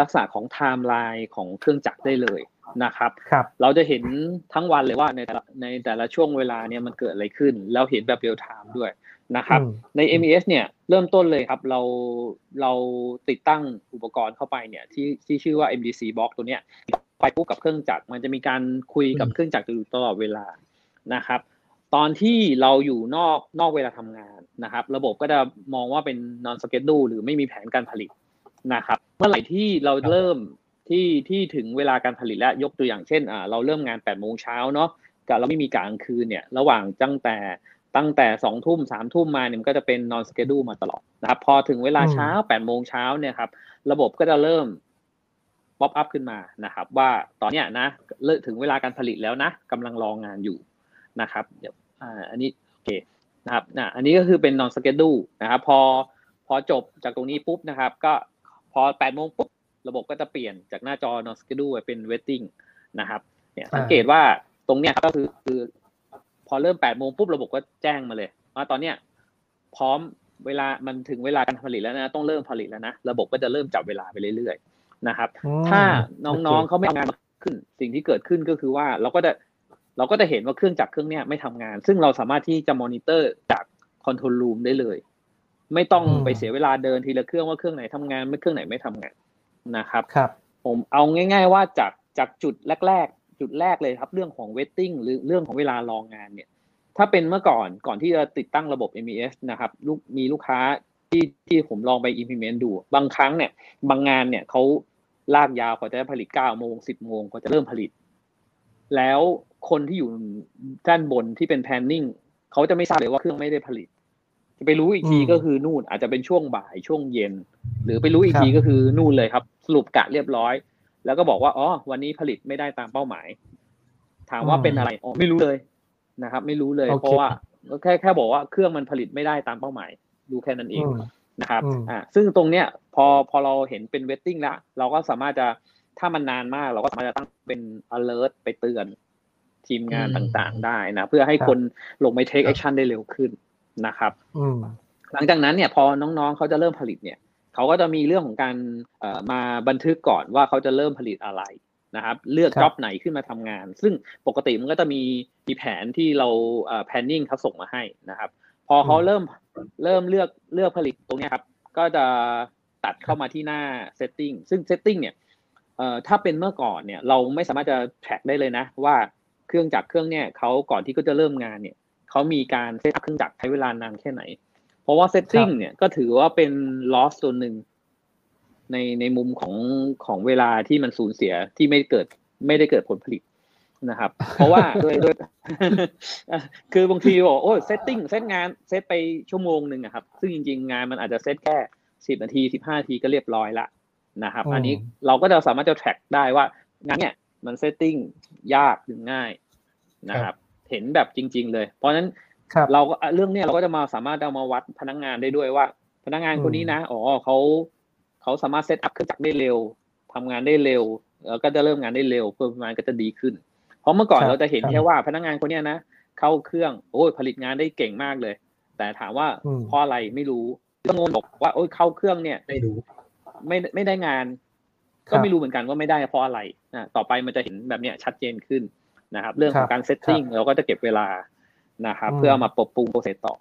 ลักษณะของไทม์ไลน์ของเครื่องจักรได้เลย นะครับรบเราจะเห็นทั้งวันเลยว่าในแต่ละในแต่ละช่วงเวลาเนี่ยมันเกิดอะไรขึ้น แล้วเห็นแบบเรียลไทม์ด้วยนะครับ ใน MES เนี่ยเริ่มต้นเลยครับเราเราติดตั้งอุปกรณ์เข้าไปเนี่ยที่ที่ชื่อว่า MDC box ตัวเนี้ยไปปุ๊บกับเครื่องจักรมันจะมีการคุยกับเครื่องจักรอยู่ตลอดเวลานะครับ ตอนที่เราอยู่นอกนอกเวลาทำงานนะครับ ระบบก็จะมองว่าเป็น non schedule หรือไม่มีแผนการผลิตนะครับ เมื่อไหร่ที่เราเริ่ม ที่ที่ถึงเวลาการผลิตแล้วยกตัวอย่างเช่นอ่าเราเริ่มงาน8ปดโมงเช้าเนาะกับเราไม่มีกลางคืนเนี่ยระหว่างตั้งแต่ตั้งแต่สองทุ่มสามทุ่มมาเนี่ยมันก็จะเป็น non schedule มาตลอดนะครับ พอถึงเวลาเช้า8ปดโมงเช้าเนี่ยครับระบบก็จะเริ่ม pop up ขึ้นมานะครับ ว่าตอนเนี้ยนะเริ่มถึงเวลาการผลิตแล้วนะกำลังรองานอยู่นะครับเดี๋ยวอ่าอันนี้โอเคนะครับนะอันนี้ก็คือเป็น non schedule นะครับพอพอจบจากตรงนี้ปุ๊บนะครับ ก็พอ8ปดโมงปุ๊บ ระบบก็จะเปลี่ยนจากหน้าจอ non schedule เป็น waiting นะครับ เนี่ยสังเกตว่าตรงเนี้ยก็คือคือ พอเริ่ม8ปดโมงปุ๊บระบบก็แจ้งมาเลยว่าตอนเนี้ยพร้อมเวลามันถึงเวลาการผลิตแล้วนะ ต้องเริ่มผลิตแล้วนะ ระบบก็จะเริ่มจับเวลาไปเรื่อยๆนะครับ ถ้าน้องๆเขาไม่ทำงานขึ้น สิ่งที่เกิดขึ้นก็คือว่าเราก็จะเราก็จะเห็นว่าเครื่องจักรเครื่องเนี้ยไม่ทำงาน ซึ่งเราสามารถที่จะมอนิเตอร์จากคอนโทรลรูมได้เลย ไม่ต้องไปเสียเวลาเดินทีละเครื่องว่าเครื่องไหนทำงานไม่เครื่องไหนไม่ทำงาน นะครับครับ ผมเอาง่าย ๆ ว่าจากจากจุดแรก ๆ จุดแรกเลยครับ เรื่องของเวทติ้งหรือเรื่องของเวลารองงานเนี่ย ถ้าเป็นเมื่อก่อนก่อนที่จะติดตั้งระบบ MES นะครับลูกมีลูกค้าที่ที่ผมลองไป implement ดู บางครั้งเนี่ย บางงานเนี่ยเขาลากยาวกว่าจะผลิต9โมง10โมงกว่าจะเริ่มผลิต แล้วคนที่อยู่ด้านบนที่เป็น planning เขาจะไม่ทราบเลยว่าเครื่องไม่ได้ผลิต จะไปรู้อีกทีก็คือนู่นอาจจะเป็นช่วงบ่ายช่วงเย็น หรือไปรู้อีกทีก็คือนู่นเลยครับ สรุปกะเรียบร้อย แล้วก็บอกว่าอ๋อวันนี้ผลิตไม่ได้ตามเป้าหมาย ถามว่าเป็นอะไรอ๋อไม่รู้เลยนะครับ ไม่รู้เลย เพราะว่าแค่แค่บอกว่าเครื่องมันผลิตไม่ได้ตามเป้าหมาย ดูแค่นั้นเองนะครับอ่าซึ่งตรงเนี้ยพอพอเราเห็นเป็นเวทติ้งแล้วเราก็สามารถจะถ้ามันนานมาก เราก็สามารถจะตั้งเป็น alert ไปเตือนทีมงานต่างๆ ได้นะ เพื่อให้คนลงไป take action ได้เร็วขึ้นนะครับหลังจากนั้นเนี่ยพอน้องๆเขาจะเริ่มผลิตเนี่ย เขาก็จะมีเรื่องของการมาบันทึกก่อนว่าเขาจะเริ่มผลิตอะไรนะครับ เลือกจ็อบไหนขึ้นมาทำงาน ซึ่งปกติมันก็จะมีมีแผนที่เรา planning เขาส่งมาให้นะครับ พอเขาเริ่มเริ่มเลือกเลือกผลิตตรงนี้ครับ ก็จะตัดเข้ามาที่หน้า setting ซึ่ง setting เนี่ยถ้าเป็นเมื่อก่อนเนี่ย เราไม่สามารถจะ track ได้เลยนะ ว่าเครื่องจักรเครื่องเนี่ยเขาก่อนที่ก็จะเริ่มงานเนี่ยเขามีการ setup เครื่องจักรใช้เวลานานแค่ไหน เพราะว่า setting เนี่ยก็ถือว่าเป็น loss ตัวหนึ่งในในมุมของของเวลาที่มันสูญเสียที่ไม่เกิดไม่ได้เกิดผลผลิตนะครับ เพราะว่าด้วยด้วยคือบางทีบอกโอ้ setting เซตงานเซตไปชั่วโมงหนึ่งครับ ซึ่งจริง ๆ งานมันอาจจะเซตแค่สิบนาทีสิบห้านาทีก็เรียบร้อยละนะครับ อันนี้เราก็จะสามารถจะ track ได้ว่างานเนี่ยมัน setting ยากหรือง่ายนะครับ เห็นแบบจริง ๆ เลย เพราะฉะนั้น เราก็เรื่องเนี้ยเราก็จะมาสามารถเอามาวัดพนักงานได้ด้วยว่า พนักงานคนนี้นะอ๋อเขาเขาสามารถ setup เครื่องจักรได้เร็วทำงานได้เร็ว แล้วก็จะเริ่มงานได้เร็วเพิ่มงานก็จะดีขึ้น เพราะเมื่อก่อนเราจะเห็นแค่ว่าพนักงานคนนี้นะเข้าเครื่องโอ้ยผลิตงานได้เก่งมากเลย แต่ถามว่าเพราะอะไรไม่รู้ก็งงบอกว่าโอ้ยเข้าเครื่องเนี่ยไม่รู้ไม่ไม่ได้งาน ก็ไม่รู้เหมือนกันว่าไม่ได้เพราะอะไรนะต่อไปมันจะเห็นแบบเนี้ยชัดเจนขึ้นนะครับ เรื่องของการ setting เราก็จะเก็บเวลา นะครับเพื่อเอามาปรับปรุง process ต่อ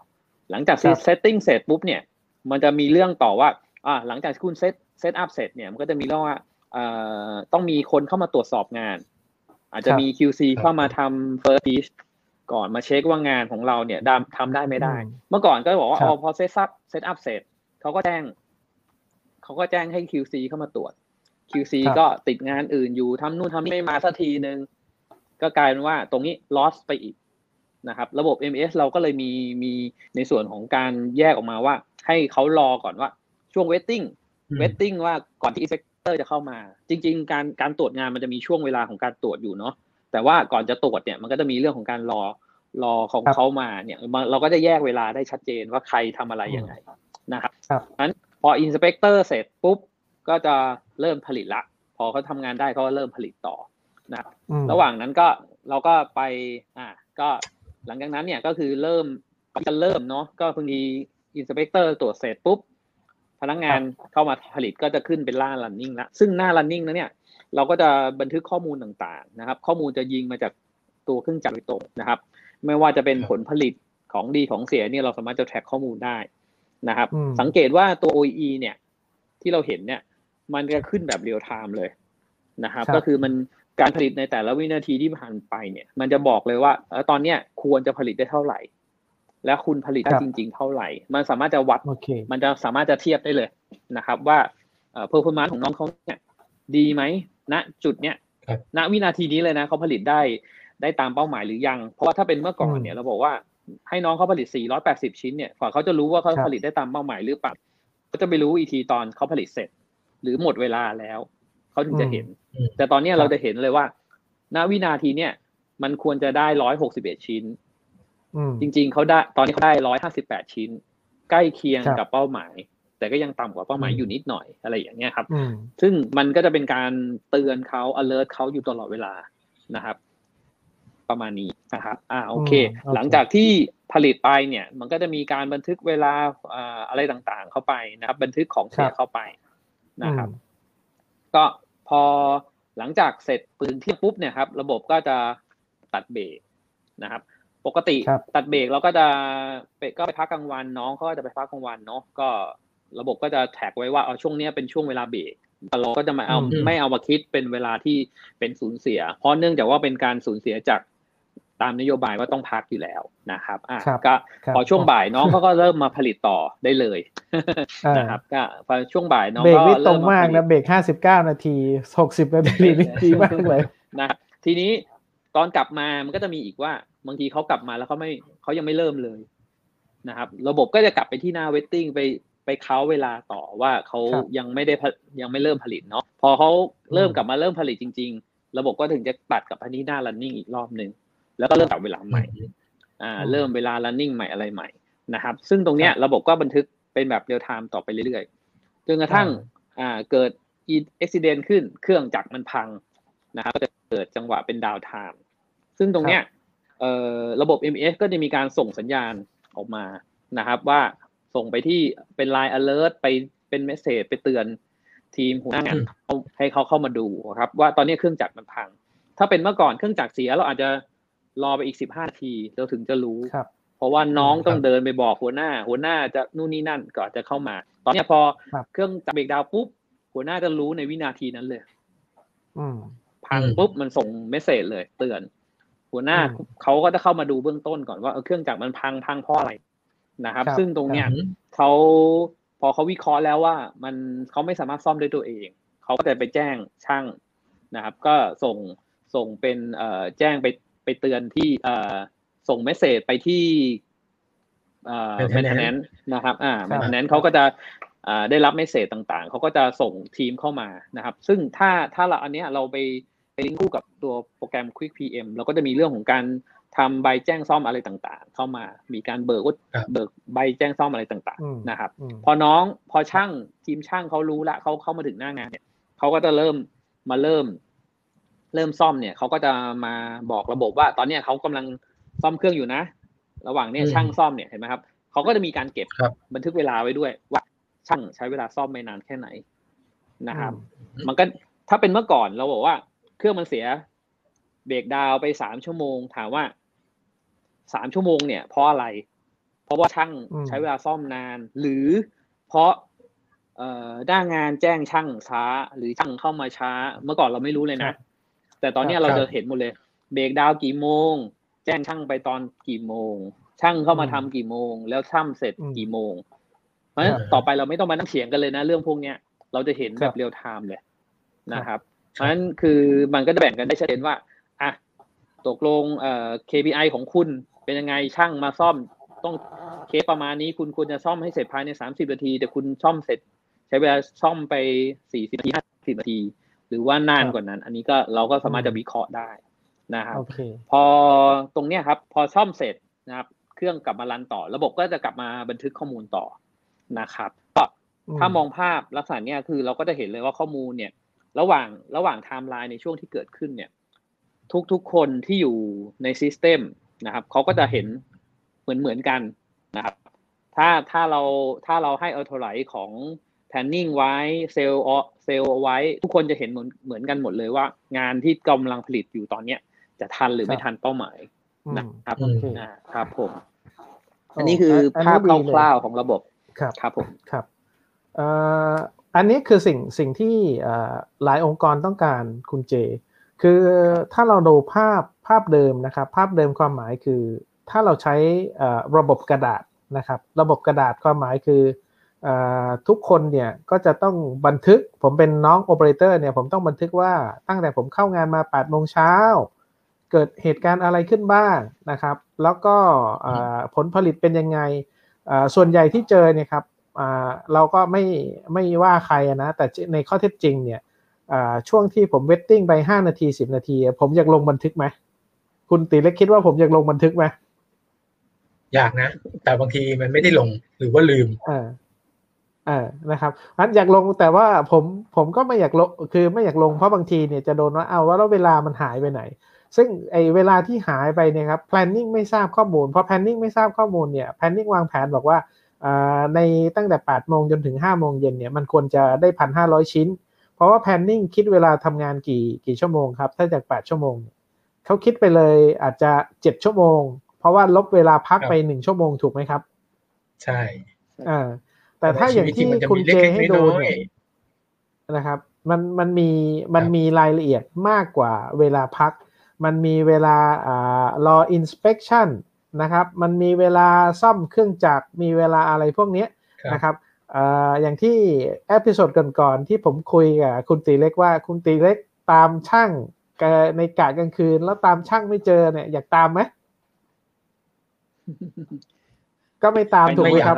หลังจาก setting เสร็จปุ๊บเนี่ยมันจะมีเรื่องต่อว่าอ่าหลังจากคุณเซต setup เสร็จเนี่ยมันก็จะมีเรื่องว่าต้องมีคนเข้ามาตรวจสอบงาน อาจจะมี QC เข้ามาทำ first piece ก่อนมาเช็คว่างานของเราเนี่ยทำได้ไม่ได้ เมื่อก่อนก็บอกว่าอพอ setup setup เสร็จเขาก็แจ้งเขาก็แจ้งให้ QC เข้ามาตรวจ QC ก็ติดงานอื่นอยู่ทำนู่นทำนี่ไม่มาสักทีหนึ่งก็กลายเป็นว่าตรงนี้ loss ไปอีก นะครับระบบ MS เราก็เลยมีมีในส่วนของการแยกออกมาว่า ให้เขารอก่อนว่าช่วง waiting waiting ว่าก่อนที่ inspector จะเข้ามา จริง ๆ การการตรวจงานมันจะมีช่วงเวลาของการตรวจอยู่เนาะแต่ว่าก่อนจะตรวจเนี่ยมันก็จะมีเรื่องของการรอรอของเขามาเนี่ยเราก็จะแยกเวลาได้ชัดเจนว่าใครทำอะไรยังไงนะครับนั้นพอ inspector เสร็จปุ๊บก็จะเริ่มผลิตละ พอเขาทำงานได้เขาก็เริ่มผลิตต่อนะระหว่างนั้นก็เราก็ไปอ่าก็ หลังจากนั้นเนี่ยก็คือเริ่มจะเริ่มเนาะก็บางทีinspector ตรวจเสร็จปุ๊บพนักงานเข้ามาผลิตก็จะขึ้นเป็นล่า running ละซึ่งหน้า running นั้นเนี่ยเราก็จะบันทึกข้อมูลต่างๆนะครับ ข้อมูลจะยิงมาจากตัวเครื่องจักรโดยตรงนะครับ ไม่ว่าจะเป็นผลผลิตของดีของเสียเนี่ยเราสามารถจะ track ข้อมูลได้นะครับ สังเกตว่าตัว OEE เนี่ย ที่เราเห็นเนี่ย มันจะขึ้นแบบ real-time เลยนะครับ ก็คือมัน การผลิตในแต่ละวินาทีที่ผ่านไปเนี่ย มันจะบอกเลยว่าตอนเนี้ยควรจะผลิตได้เท่าไหร่ และคุณผลิตได้จริง ๆ เท่าไหร่ มันสามารถจะวัดมันจะสามารถจะเทียบได้เลยนะครับ ว่าเอ่อ performance ของน้องเขาเนี่ยดีไหมณจุดเนี้ยณวินาทีนี้เลยนะเขาผลิตได้ได้ตามเป้าหมายหรือยัง เพราะว่าถ้าเป็นเมื่อก่อนเนี่ยเราบอกว่าให้น้องเขาผลิต 480 ชิ้นเนี่ยกว่าเขาจะรู้ว่าเขาผลิตได้ตามเป้าหมายหรือเปล่าก็จะไปรู้อีกทีตอนเขาผลิตเสร็จ หรือหมดเวลาแล้ว เขาถึงจะเห็น แต่ตอนนี้เราจะเห็นเลยว่า ณวินาทีเนี่ย มันควรจะได้ร้อยหกสิบเอ็ดชิ้นจริง ๆเขาได้ตอนนี้เขาได้ร้อยห้าสิบแปดชิ้น ใกล้เคียงกับเป้าหมาย แต่ก็ยังต่ำกว่าเป้าหมายอยู่นิดหน่อยอะไรอย่างเงี้ยครับ ซึ่งมันก็จะเป็นการเตือนเขา alert เขาอยู่ตลอดเวลานะครับ ประมาณนี้นะครับ อ่าโอเค หลังจากที่ผลิตไปเนี่ย มันก็จะมีการบันทึกเวลาอะไรต่างๆ เข้าไปนะครับ บันทึกของเสียเข้าไปนะครับ ก็พอหลังจากเสร็จปืนที่ปุ๊บเนี่ยครับระบบก็จะตัดเบรกนะครับ ปกติตัดเบรกเราก็จะไปก็ไปพักกลางวันน้องเขาก็จะไปพักกลางวันเนาะก็ระบบก็จะแท็กไว้ว่าเอาช่วงนี้เป็นช่วงเวลาเบรกแต่เราก็จะไม่เอาไม่เอามาคิดเป็นเวลาที่เป็นสูญเสีย เพราะเนื่องจากว่าเป็นการสูญเสียจาก ตามนโยบายว่าต้องพักอยู่แล้วนะครับอะก็พอช่วงบ่ายน้องเขาก็เริ่มมาผลิตต่อได้เลยนะครับก็พอช่วงบ่ายน้องก็เริ่มมากนะเบรกห้าสิบเก้านาทีหกสิบนาทีนี่ดีมากเลยนะทีนี้ตอนกลับมามันก็จะมีอีกว่าบางทีเขากลับมาแล้วเขาไม่เขายังไม่เริ่มเลยนะครับ ระบบก็จะกลับไปที่หน้าเวทติ้งไปไปเค้าเวลาต่อว่าเขายังไม่ได้ยังไม่เริ่มผลิตเนาะพอเขาเริ่มกลับมาเริ่มผลิตจริง ๆ ระบบก็ถึงจะตัดกับพันที่หน้า running อีกรอบหนึ่ง แล้วก็เริ่มปรับเวลาใหม่อ่าเริ่มเวลา running ใหม่อะไรใหม่นะครับ ซึ่งตรงเนี้ยระบบก็บันทึกเป็นแบบ real-time ต่อไปเรื่อยๆจนกระทั่งอ่าเกิดอุบัติเหตุขึ้นเครื่องจักรมันพังนะครับก็จะเกิดจังหวะเป็น downtime ซึ่งตรงเนี้ยเอ่อระบบ MS ก็จะมีการส่งสัญญาณออกมานะครับ ว่าส่งไปที่เป็น Line Alert ไปเป็น message ไปเตือนทีมหัวหน้างานให้เขาเข้ามาดูครับ ว่าตอนนี้เครื่องจักรมันพัง ถ้าเป็นเมื่อก่อนเครื่องจักรเสียเราอาจจะ รอไปอีกสิบห้าทีเราถึงจะรู้ครับ เพราะว่าน้องต้องเดินไปบอกหัวหน้า หัวหน้าจะนู่นนี่นั่นก่อนจะเข้ามา ตอนนี้พอเครื่องจับเบรกดาวปุ๊บหัวหน้าจะรู้ในวินาทีนั้นเลยพังปุ๊บมันส่งเมสเซจเลยเตือน หัวหน้าเขาก็จะเข้ามาดูเบื้องต้นก่อนว่าเครื่องจักรมันพังพังเพราะอะไรนะครับ ซึ่งตรงเนี้ยเขาพอเขาวิเคราะห์แล้วว่า มันเขาไม่สามารถซ่อมด้วยตัวเองเขาก็จะไปแจ้งช่างนะครับ ก็ส่งส่งเป็นเอ่อแจ้งไปไป เตือนที่ส่ง message ไปที่ maintenance นะครับอ่า maintenance เขาก็จะได้รับ message ต่างๆ เขาก็จะส่งทีมเข้ามานะครับ ซึ่งถ้าถ้าเราอันนี้เราไปไปลิงก์คู่กับตัวโปรแกรม Quick PM เราก็จะมีเรื่องของการทำใบแจ้งซ่อมอะไรต่างๆ เข้ามา มีการเบิกเบิกใบแจ้งซ่อมอะไรต่างๆ นะครับ พอน้องพอช่างทีมช่างเขารู้ละเขาเข้ามาถึงหน้างานเนี่ยเขาก็จะเริ่มมาเริ่ม เริ่มซ่อมเนี่ยเขาก็จะมาบอกระบบว่า ตอนนี้เขากำลังซ่อมเครื่องอยู่นะ ระหว่างเนี้ยช่างซ่อมเนี่ยเห็นไหมครับเขาก็จะมีการเก็บบันทึกเวลาไว้ด้วย ว่าช่างใช้เวลาซ่อมไม่นานแค่ไหนนะครับ มันก็ถ้าเป็นเมื่อก่อนเราบอกว่า เครื่องมันเสียเบรกดาวไปสามชั่วโมง ถามว่าสามชั่วโมงเนี่ยเพราะอะไร เพราะว่าช่างใช้เวลาซ่อมนาน หรือเพราะเอ่อด้างานแจ้งช่างช้า หรือช่างเข้ามาช้า เมื่อก่อนเราไม่รู้เลยนะ แต่ตอนนี้เราจะเห็นหมดเลย เบรกดาวกี่โมง แจ้งช่างไปตอนกี่โมง ช่างเข้ามาทำกี่โมง แล้วช่างเสร็จกี่โมง เพราะฉะนั้นต่อไปเราไม่ต้องมานั่งเถียงกันเลยนะ เรื่องพวกเนี้ยเราจะเห็นแบบเรียลไทม์เลยนะครับ เพราะฉะนั้นคือมันก็จะแบ่งกันได้ชัดเจนว่าอะตกลงเอ่อ KPI ของคุณเป็นยังไงช่างมาซ่อมต้องเคสประมาณนี้คุณควรจะซ่อมให้เสร็จภายในสามสิบนาที แต่คุณซ่อมเสร็จ ใช้เวลาซ่อมไปสี่สิบนาทีห้าสิบนาที หรือว่านานกว่านั้น อันนี้ก็เราก็สามารถจะวิเคราะห์ได้นะครับพอตรงเนี้ยครับ พอซ่อมเสร็จนะครับ เครื่องกลับมารันต่อ ระบบก็จะกลับมาบันทึกข้อมูลต่อนะครับก็ถ้ามองภาพลักษณะเนี้ยคือเราก็จะเห็นเลยว่าข้อมูลเนี่ย ระหว่างระหว่างไทม์ไลน์ในช่วงที่เกิดขึ้นเนี่ย ทุกๆคนที่อยู่ใน system นะครับเขาก็จะเห็นเหมือนเหมือนกันนะครับ ถ้าถ้าเราถ้าเราให้ authorize ของ planning ไว้ sales sales ไว้ ทุกคนจะเห็นเหมือนเหมือนกันหมดเลยว่า งานที่กำลังผลิตอยู่ตอนเนี้ย จะทันหรือไม่ทันเป้าหมายนะครับนะครับผม อันนี้คือภาพคร่าวๆของระบบครับครับผมครับอันนี้คือสิ่งสิ่งที่หลายองค์กรต้องการคุณเจ คือถ้าเราดูภาพภาพเดิมนะครับ ภาพเดิมความหมายคือ ถ้าเราใช้ระบบกระดาษนะครับ ระบบกระดาษความหมายคือ ทุกคนเนี่ยก็จะต้องบันทึกผมเป็นน้องโอเปอเรเตอร์เนี่ยผมต้องบันทึกว่าตั้งแต่ผมเข้างานมา8โมงเช้าเกิดเหตุการณ์อะไรขึ้นบ้างนะครับ แล้วก็ผลผลิตเป็นยังไงส่วนใหญ่ที่เจอเนี่ยครับเราก็ไม่ไม่ว่าใครนะแต่ในข้อเท็จจริงเนี่ยช่วงที่ผมเวทติ้งไป 5 นาที 10 นาที ผมอยากลงบันทึกไหมคุณตีเล็กคิดว่าผมอยากลงบันทึกไหมอยากนะ แต่บางทีมันไม่ได้ลงหรือว่าลืม อ่าอ่านะครับอันอยากลงแต่ว่าผมผมก็ไม่อยากลงคือไม่อยากลงเพราะบางทีเนี่ยจะโดนว่าเอาว่าแล้วเวลามันหายไปไหน ซึ่งไอเวลาที่หายไปเนี่ยครับ planning ไม่ทราบข้อมูลเพราะ planning ไม่ทราบข้อมูลเนี่ย planning วางแผนบอกว่าในตั้งแต่8โมงจนถึง5โมงเย็นเนี่ยมันควรจะได้พันห้าร้อยชิ้น เพราะว่า planning คิดเวลาทำงานกี่กี่ชั่วโมงครับ ถ้าจาก 8 ชั่วโมง เขาคิดไปเลยอาจจะ 7 ชั่วโมง เพราะว่าลบเวลาพักไป 1 ชั่วโมงถูกไหมครับ ใช่อ่า แต่ถ้าอย่างที่คุณเจให้ดูเนี่ยนะครับ มันมันมีมันมีรายละเอียดมากกว่าเวลาพัก มันมีเวลาอ่ารอ inspection นะครับ มันมีเวลาซ่อมเครื่องจักรมีเวลาอะไรพวกนี้นะครับอย่างที่ episode ก่อนๆที่ผมคุยกับคุณตีเล็กว่าคุณตีเล็กตามช่างในกะกลางคืน แล้วตามช่างไม่เจอเนี่ยอยากตามไหม ก็ไม่ตามถูกไหมครับ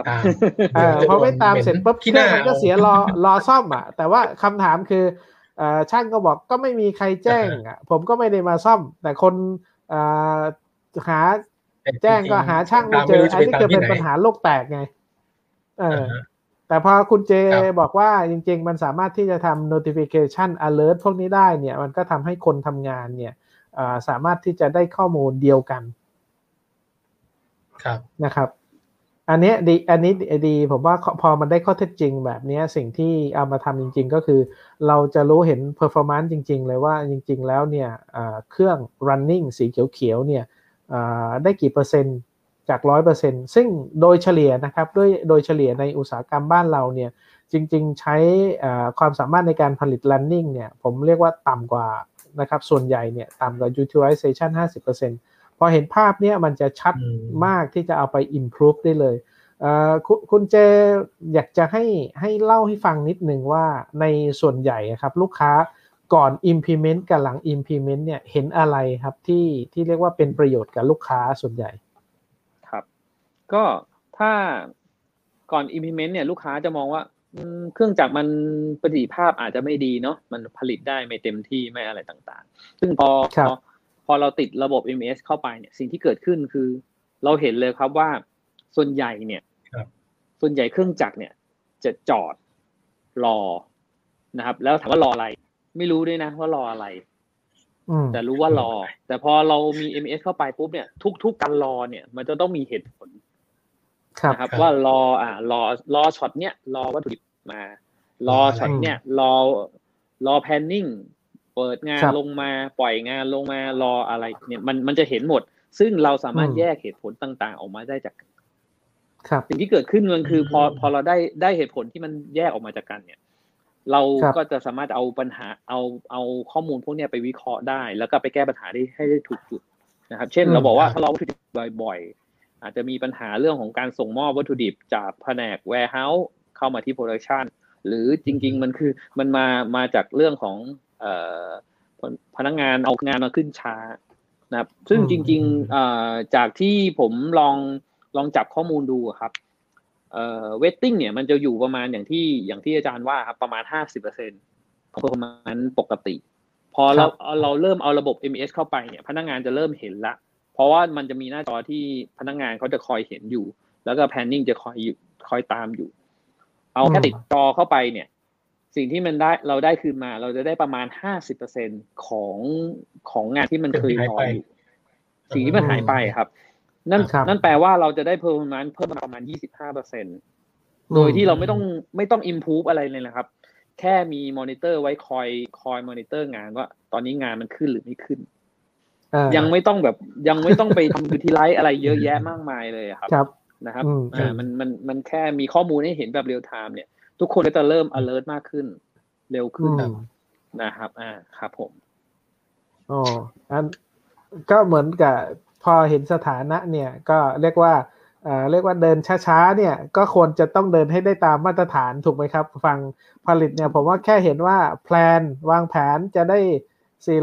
เพราะไม่ตามเสร็จปุ๊บเครื่องมันก็เสียรอรอซ่อมอะ แต่ว่าคำถามคือช่างก็บอกก็ไม่มีใครแจ้งอะผมก็ไม่ได้มาซ่อม แต่คนหาแจ้งก็หาช่างไม่เจออันนี้คือเป็นปัญหาโลกแตกไงเออแต่พอคุณเจบอกว่าจริง ๆ มันสามารถที่จะทำ notification alert พวกนี้ได้เนี่ย มันก็ทำให้คนทำงานเนี่ยสามารถที่จะได้ข้อมูลเดียวกัน ครับนะครับ อันนี้ดีอันนี้ดีผมว่าพอมันได้ข้อเท็จจริงแบบนี้สิ่งที่เอามาทำจริง ๆ ก็คือ เราจะรู้เห็น performance จริง ๆ เลยว่าจริง ๆ แล้วเนี่ยเครื่อง running สีเขียวๆเนี่ยได้กี่เปอร์เซ็นต์จากร้อยเปอร์เซนต์ซึ่งโดยเฉลี่ยนะครับด้วยโดยเฉลี่ยในอุตสาหกรรมบ้านเราเนี่ยจริง ๆ ใช้ความสามารถในการผลิต running เนี่ยผมเรียกว่าต่ำกว่านะครับส่วนใหญ่เนี่ยต่ำกว่า utilization 50% อเห็นภาพเนี้ยมันจะชัดมากที่จะเอาไป improve ได้เลยคุณเจอยากจะให้ให้เล่าให้ฟังนิดหนึ่งว่าในส่วนใหญ่ครับลูกค้าก่อน implement กับหลัง implement เนี่ยเห็นอะไรครับที่ที่เรียกว่าเป็นประโยชน์กับลูกค้าส่วนใหญ่ ครับ ก็ถ้าก่อน implement เนี่ยลูกค้าจะมองว่าเครื่องจักรมันประสิทธิภาพอาจจะไม่ดีเนาะมันผลิตได้ไม่เต็มที่ไม่อะไรต่างๆ ซึ่งพอ พอพอเราติดระบบ MS เข้าไปเนี่ยสิ่งที่เกิดขึ้นคือ เราเห็นเลยครับว่าส่วนใหญ่เนี่ยส่วนใหญ่เครื่องจักรเนี่ยจะจอดรอนะครับ แล้วถามว่ารออะไร ไม่รู้ด้วยนะว่ารออะไรแต่รู้ว่ารอ แต่พอเรามี MS เข้าไปปุ๊บเนี่ย ทุก ๆ การรอเนี่ย มันจะต้องมีเหตุผลนะครับ ว่ารอ อ่ารอรอช็อตเนี้ยรอวัตถุดิบมา รอช็อตเนี้ยรอรอ planning เปิดงานครับลงมาปล่อยงานลงมารออะไร เนี่ยมันมันจะเห็นหมด ซึ่งเราสามารถอืมแยกเหตุผลต่างๆ ออกมาได้จากครับสิ่งที่เกิดขึ้นมันคือ พออืมพอเราได้ได้เหตุผลที่มันแยกออกมาจากกันเนี่ย เราครับก็จะสามารถเอาปัญหาเอาเอาข้อมูลพวกเนี้ยไปวิเคราะห์ได้ แล้วก็ไปแก้ปัญหาได้ให้ได้ถูกจุดนะครับ เช่นอืมเราบอกว่าถ้าเราวัตถุดิบบ่อยๆ อาจจะมีปัญหาเรื่องของการส่งมอบวัตถุดิบจากแผนก warehouse เข้ามาที่ production หรือจริง ๆ มันคือมันมามาจากเรื่องของเอ่อ พนักงานเอางานมาขึ้นช้านะครับ ซึ่งอืมจริงๆเอ่อจากที่ผมลองลองจับข้อมูลดูอะครับเอ่อเวทติ้งเนี่ยมันจะอยู่ประมาณอย่างที่อย่างที่อาจารย์ว่าครับประมาณห้าสิบเปอร์เซ็นของประมาณปกติ พอเราครับเอาเราเริ่มเอาระบบ MES เข้าไปเนี่ย พนักงานจะเริ่มเห็นละ เพราะว่ามันจะมีหน้าจอที่พนักงานเขาจะคอยเห็นอยู่ แล้วก็ planning จะคอยอยู่คอยตามอยู่ เอาแค่อืมติดจอเข้าไปเนี่ย สิ่งที่มันได้เราได้คืนมา เราจะได้ประมาณห้าสิบเปอร์เซ็นของของงานที่มันเคยรออยู่สิ่งที่มันหายไปครับ นั่นครับนั่นแปลว่าเราจะได้เพิ่มมันเพิ่มมาประมาณยี่สิบห้าเปอร์เซ็นโดยที่เราไม่ต้องไม่ต้อง improve อะไรเลยนะครับ แค่มีมอนิเตอร์ไว้คอยคอยมอนิเตอร์งานว่า ตอนนี้งานมันขึ้นหรือไม่ขึ้นอ่ายังไม่ต้องแบบยังไม่ต้องไปทำ utilize อะไรเยอะแยะมากมายเลยอะครับ ครับนะครับอืมอ่ามันมันมันแค่มีข้อมูลให้เห็นแบบเรียลไทม์เนี่ย ทุกคนก็จะเริ่ม alert มากขึ้น เร็วขึ้นอืมนะครับ อ่าครับผมอ๋ออันก็เหมือนกับพอเห็นสถานะเนี่ย ก็เรียกว่าเอ่อเรียกว่าเดินช้าๆเนี่ย ก็ควรจะต้องเดินให้ได้ตามมาตรฐานถูกไหมครับ ฟังผลิตเนี่ย ผมว่าแค่เห็นว่าแพลนวางแผนจะได้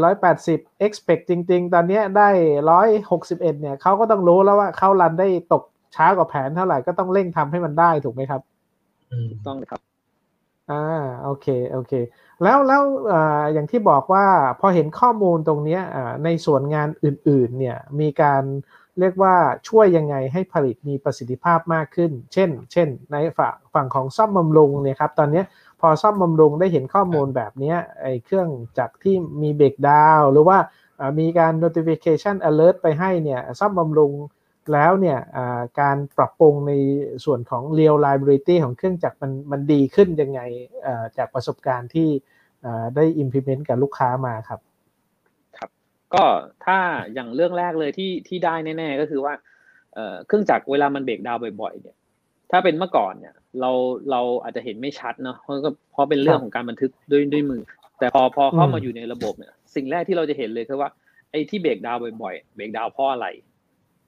480 expect จริง ๆ ตอนเนี้ยได้ 161 เนี่ยเขาก็ต้องรู้แล้วว่าเขารันได้ตกช้ากว่าแผนเท่าไหร่ก็ต้องเร่งทำให้มันได้ถูกไหมครับ อืมต้องครับอ่าโอเคโอเค แล้วแล้วอ่าอย่างที่บอกว่าพอเห็นข้อมูลตรงเนี้ยอ่าในส่วนงานอื่นๆเนี่ยมีการเรียกว่าช่วยยังไงให้ผลิตมีประสิทธิภาพมากขึ้น เช่น เช่น ในฝั่งฝั่งของซ่อมบำรุงเนี่ยครับตอนเนี้ยพอซ่อมบำรุงได้เห็นข้อมูลแบบเนี้ยไอ้เครื่องจากที่มีเบรกดาวหรือว่าอ่ามีการ notification alert ไปให้เนี่ยซ่อมบำรุง แล้วเนี่ยการปรับปรุงในส่วนของ reliability ของเครื่องจักรมันมันดีขึ้นยังไงจากประสบการณ์ที่ได้ implement กับลูกค้ามาครับ ครับ ก็ถ้าอย่างเรื่องแรกเลยที่ที่ได้แน่ ๆ ก็คือว่าเครื่องจักรเวลามันเบรกดาวบ่อยๆเนี่ย ถ้าเป็นเมื่อก่อนเนี่ย เราเราอาจจะเห็นไม่ชัดเนาะเพราะเพราะเป็นเรื่องของการบันทึกด้วยด้วยมือ แต่พอพอเข้ามาอยู่ในระบบเนี่ย สิ่งแรกที่เราจะเห็นเลยคือว่าไอ้ที่เบรกดาวบ่อยๆเบรกดาวเพราะอะไร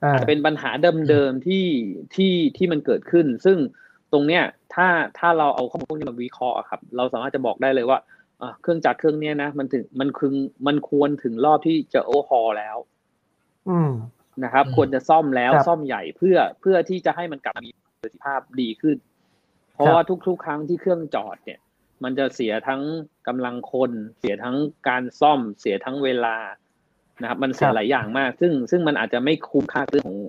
อ่าอาจจะเป็นปัญหาเดิมๆที่ที่ที่มันเกิดขึ้น ซึ่งตรงเนี้ยถ้าถ้าเราเอาข้อมูลพวกนี้มาวิเคราะห์อะครับ เราสามารถจะบอกได้เลยว่าอะเครื่องจักรเครื่องเนี้ยนะมันถึงมันคือมันควรถึงรอบที่จะโอฮอลแล้ว อืมนะครับอืมควรจะซ่อมแล้วครับซ่อมใหญ่เพื่อเพื่อที่จะให้มันกลับมามีประสิทธิภาพดีขึ้น เพราะครับว่าทุกๆ ครั้งที่เครื่องจอดเนี่ย มันจะเสียทั้งกำลังคน เสียทั้งการซ่อม เสียทั้งเวลา นะครับ มันเสียหลายอย่างมาก ซึ่งซึ่งมันอาจจะไม่คุ้มค่าเรื่องของ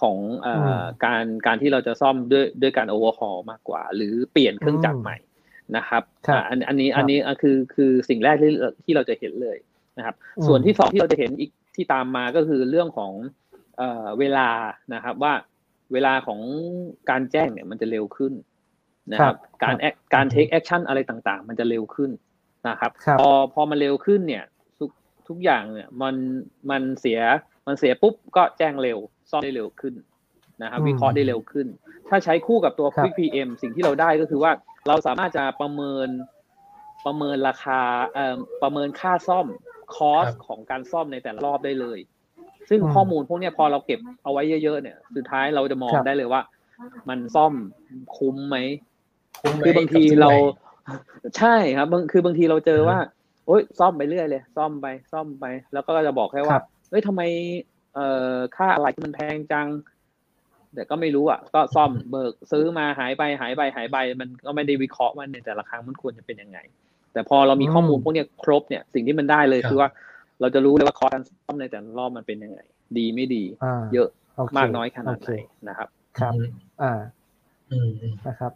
ของเอ่ออการการที่เราจะซ่อมด้วยด้วยการ overhaul มากกว่า หรือเปลี่ยนเครื่องจักรใหม่นะครับครับอ่าอันอันนี้ครับอันนี้อะคือคือสิ่งแรกที่ที่เราจะเห็นเลยนะครับอืมส่วนที่สองที่เราจะเห็นอีกที่ตามมาก็คือเรื่องของเอ่อเวลานะครับว่าเวลาของการแจ้งเนี่ยมันจะเร็วขึ้นนะครับการครับ act- การ take action อะไรต่างๆ มันจะเร็วขึ้นนะครับครับพอพอมันเร็วขึ้นเนี่ย ทุกทุกอย่างเนี่ย มันมันเสียมันเสียปุ๊บก็แจ้งเร็วซ่อมได้เร็วขึ้นนะครับอืมวิเคราะห์ได้เร็วขึ้น ถ้าใช้คู่กับตัวครับ Quick PM สิ่งที่เราได้ก็คือว่าเราสามารถจะประเมินประเมินราคาเอ่อประเมินค่าซ่อมคอสครับของการซ่อมในแต่ละรอบได้เลย ซึ่งอืมข้อมูลพวกเนี้ยพอเราเก็บเอาไว้เยอะๆเนี่ย สุดท้ายเราจะมองครับได้เลยว่า มันซ่อมคุ้มไหมคุ้มไหมคือบางทีกับซื้อเราใหม่ใช่ครับบางคือบางทีเราเจออืมว่า โอ๊ยซ่อมไปเรื่อยเลย ซ่อมไปซ่อมไป แล้วก็จะบอกแค่คว่ารับเฮ้ยทำไม เอ่อค่าอะไรมันแพงจังแต่ก็ไม่รู้อะ ก็ซ่อมเบิกซื้อมาหายไปหายไปหายไป มันก็ไม่ได้วิเคราะห์ว่าในแต่ละครั้งมันควรจะเป็นยังไง แต่พอเรามีข้อมูลอืมพวกเนี้ยครบเนี่ยสิ่งที่มันได้เลยครับคือว่า เราจะรู้เลยว่าคอร์สการซ่อมในแต่ละรอบมันเป็นยังไง ดีไม่ดีอ่าเยอะโเคมากน้อยขนาดโไหนนะครับ ครับอืมอ่าอืมอืมนะครับ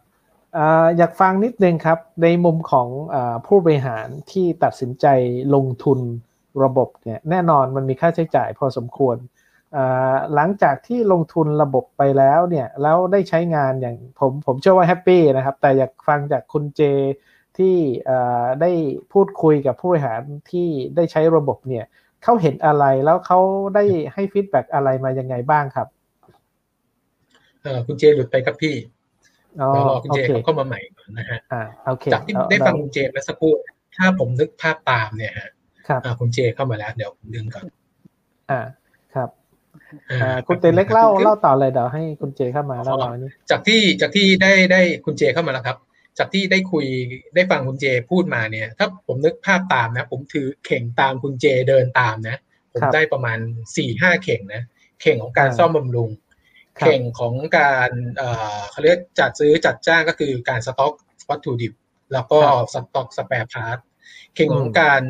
อยากฟังนิดนึงครับ ในมุมของอผู้บริหารที่ตัดสินใจลงทุนระบบเนี่ยแน่นอนมันมีค่าใช้จ่ายพอสมควร หลังจากที่ลงทุนระบบไปแล้วเนี่ยแล้วได้ใช้งานอย่างผมผมเชื่อว่าแฮปปี้นะครับ แต่อยากฟังจากคุณเจที่ได้พูดคุยกับผู้บริหารที่ได้ใช้ระบบเนี่ยเขาเห็นอะไรแล้วเขาได้ให้ฟีดแบ็อะไรมายังไงบ้างครับคุณเจหลุดไปครับพี่ รอคุณเจเขาเข้ามาใหม่ก่อนนะฮะจากที่ได้ฟังคุณเจเมื่อสักครู่ถ้าผมนึกภาพตามเนี่ยฮะคุณเจเข้ามาแล้วเดี๋ยวผมดึงก่อนอ่าครับอ่าคุณเจเล็กเล่าเล่าต่อเลยเดี๋ยวให้คุณเจเข้ามาเล่าเรานี้จากที่จากที่ได้ได้คุณเจเข้ามาแล้วครับ จากที่ได้คุยได้ฟังคุณเจพูดมาเนี่ย ถ้าผมนึกภาพตามนะ ผมถือเข่งตามคุณเจเดินตามนะ ผมได้ประมาณสี่ห้าเข่งนะ เข่งของการซ่อมบำรุง เข่งของการเขาเรียกจัดซื้อจัดจ้างก็คือการสต็อกวัตถุดิบ แล้วก็สต็อก spare part เข่งของการ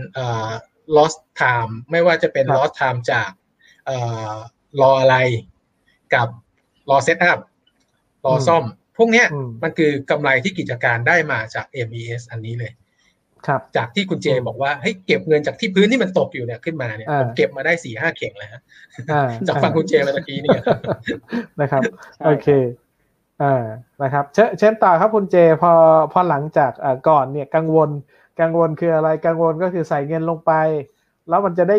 lost time ไม่ว่าจะเป็น lost time จากรออะไรกับรอ set up รอซ่อม พวกนี้มันคือกำไรที่กิจการได้มาจาก MES อันนี้เลยครับ จากที่คุณเจบอกว่าให้เก็บเงินจากที่พื้นที่มันตกอยู่เนี่ยขึ้นมาเนี่ยผมเก็บมาได้สี่ห้าเข่งแล้วจากฟังคุณเจเมื่อกี้เนี่ยนะครับโอเคอ่านะครับเช่นต่อครับคุณเจพอพอหลังจากก่อนเนี่ยกังวลกังวลคืออะไรกังวลก็คือใส่เงินลงไป แล้วมันจะได้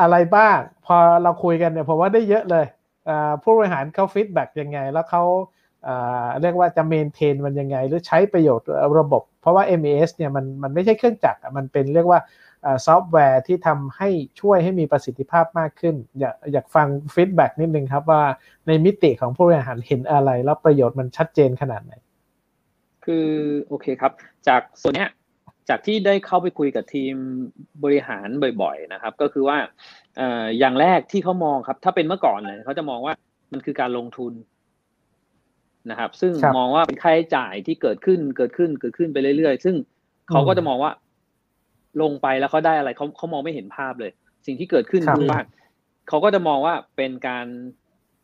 อะไรบ้าง พอเราคุยกันเนี่ยผมว่าได้เยอะเลยผู้บริหารเขา feedback ยังไง แล้วเขาเรียกว่าจะ maintain มันยังไง หรือใช้ประโยชน์ระบบ เพราะว่า MES เนี่ยมันมันไม่ใช่เครื่องจักรมันเป็นเรียกว่าซอฟต์แวร์ที่ทำให้ช่วยให้มีประสิทธิภาพมากขึ้น อยากอยากฟัง feedback นิดนึงครับว่าในมิติของผู้บริหารเห็นอะไร แล้วประโยชน์มันชัดเจนขนาดไหน คือโอเคครับ จากส่วนเนี้ยจากที่ได้เข้าไปคุยกับทีมบริหารบ่อยๆนะครับ ก็คือว่าอย่างแรกที่เขามองครับ ถ้าเป็นเมื่อก่อนเนี่ยเขาจะมองว่ามันคือการลงทุน นะครับ ซึ่งมองว่าเป็นค่าใช้จ่ายที่เกิดขึ้นเกิดขึ้นเกิดขึ้นไปเรื่อยๆ ซึ่งเขาก็จะมองว่า ลงไปแล้วเขาได้อะไรเขาเขามองไม่เห็นภาพเลย สิ่งที่เกิดขึ้นคือว่าเขาก็จะมองว่าเป็นการ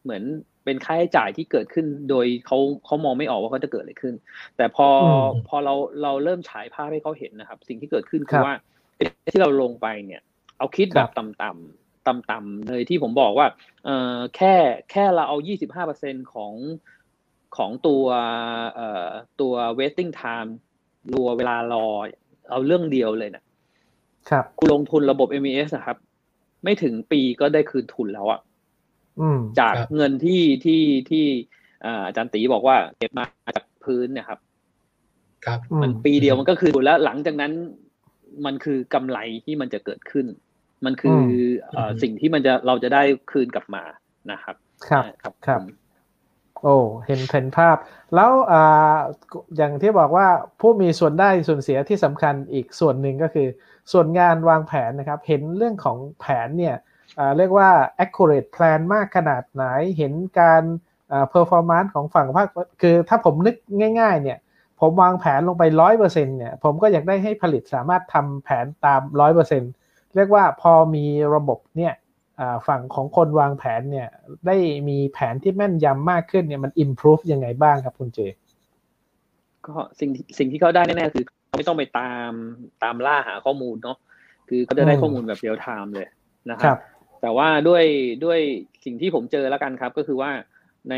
เหมือนเป็นค่าใช้จ่ายที่เกิดขึ้น โดยเขาเขามองไม่ออกว่าเขาจะเกิดอะไรขึ้น แต่พอพอเราเราเริ่มฉายภาพให้เขาเห็นนะครับ สิ่งที่เกิดขึ้นคือว่าที่เราลงไปเนี่ย เอาคิดแบบต่ำๆต่ำๆเลยที่ผมบอกว่าเออแค่แค่เราเอายี่สิบห้าเปอร์เซ็นของ ของตัวเอ่อตัว waiting time รัวเวลารอ เอาเรื่องเดียวเลยนะครับคุณลงทุนระบบ MES นะครับ ไม่ถึงปีก็ได้คืนทุนแล้วอะจากเงินที่ที่ที่อาจารย์ตีบอกว่าเก็บมาจากพื้นเนี่ยครับ ครับ มันปีเดียวมันก็คือแล้วหลังจากนั้น มันคือกำไรที่มันจะเกิดขึ้น มันคือสิ่งที่มันจะเราจะได้คืนกลับมานะครับ ครับครับครับ โอ้เห็นเห็นภาพ แล้วอ่าอย่างที่บอกว่าผู้มีส่วนได้ส่วนเสียที่สำคัญอีกส่วนหนึ่งก็คือ ส่วนงานวางแผนนะครับ เห็นเรื่องของแผนเนี่ยเรียกว่า accurate plan มากขนาดไหน เห็นการ performance ของฝั่งภาคคือถ้าผมนึกง่ายๆเนี่ยผมวางแผนลงไปร้อยเปอร์เซ็นเนี่ยผมก็อยากได้ให้ผลิตสามารถทำแผนตามร้อยเปอร์เซ็นเรียกว่าพอมีระบบเนี่ย ฝั่งของคนวางแผนเนี่ย ได้มีแผนที่แม่นยำมากขึ้นเนี่ยมัน improve ยังไงบ้างครับคุณเจ ก็สิ่งสิ่งที่เขาได้แน่ๆคือไม่ต้องไปตามตามล่าหาข้อมูลเนาะคือเขาจะได้ข้อมูลแบบเรียลไทม์เลยนะครับ แต่ว่าด้วยด้วยสิ่งที่ผมเจอแล้วกันครับ ก็คือว่าใน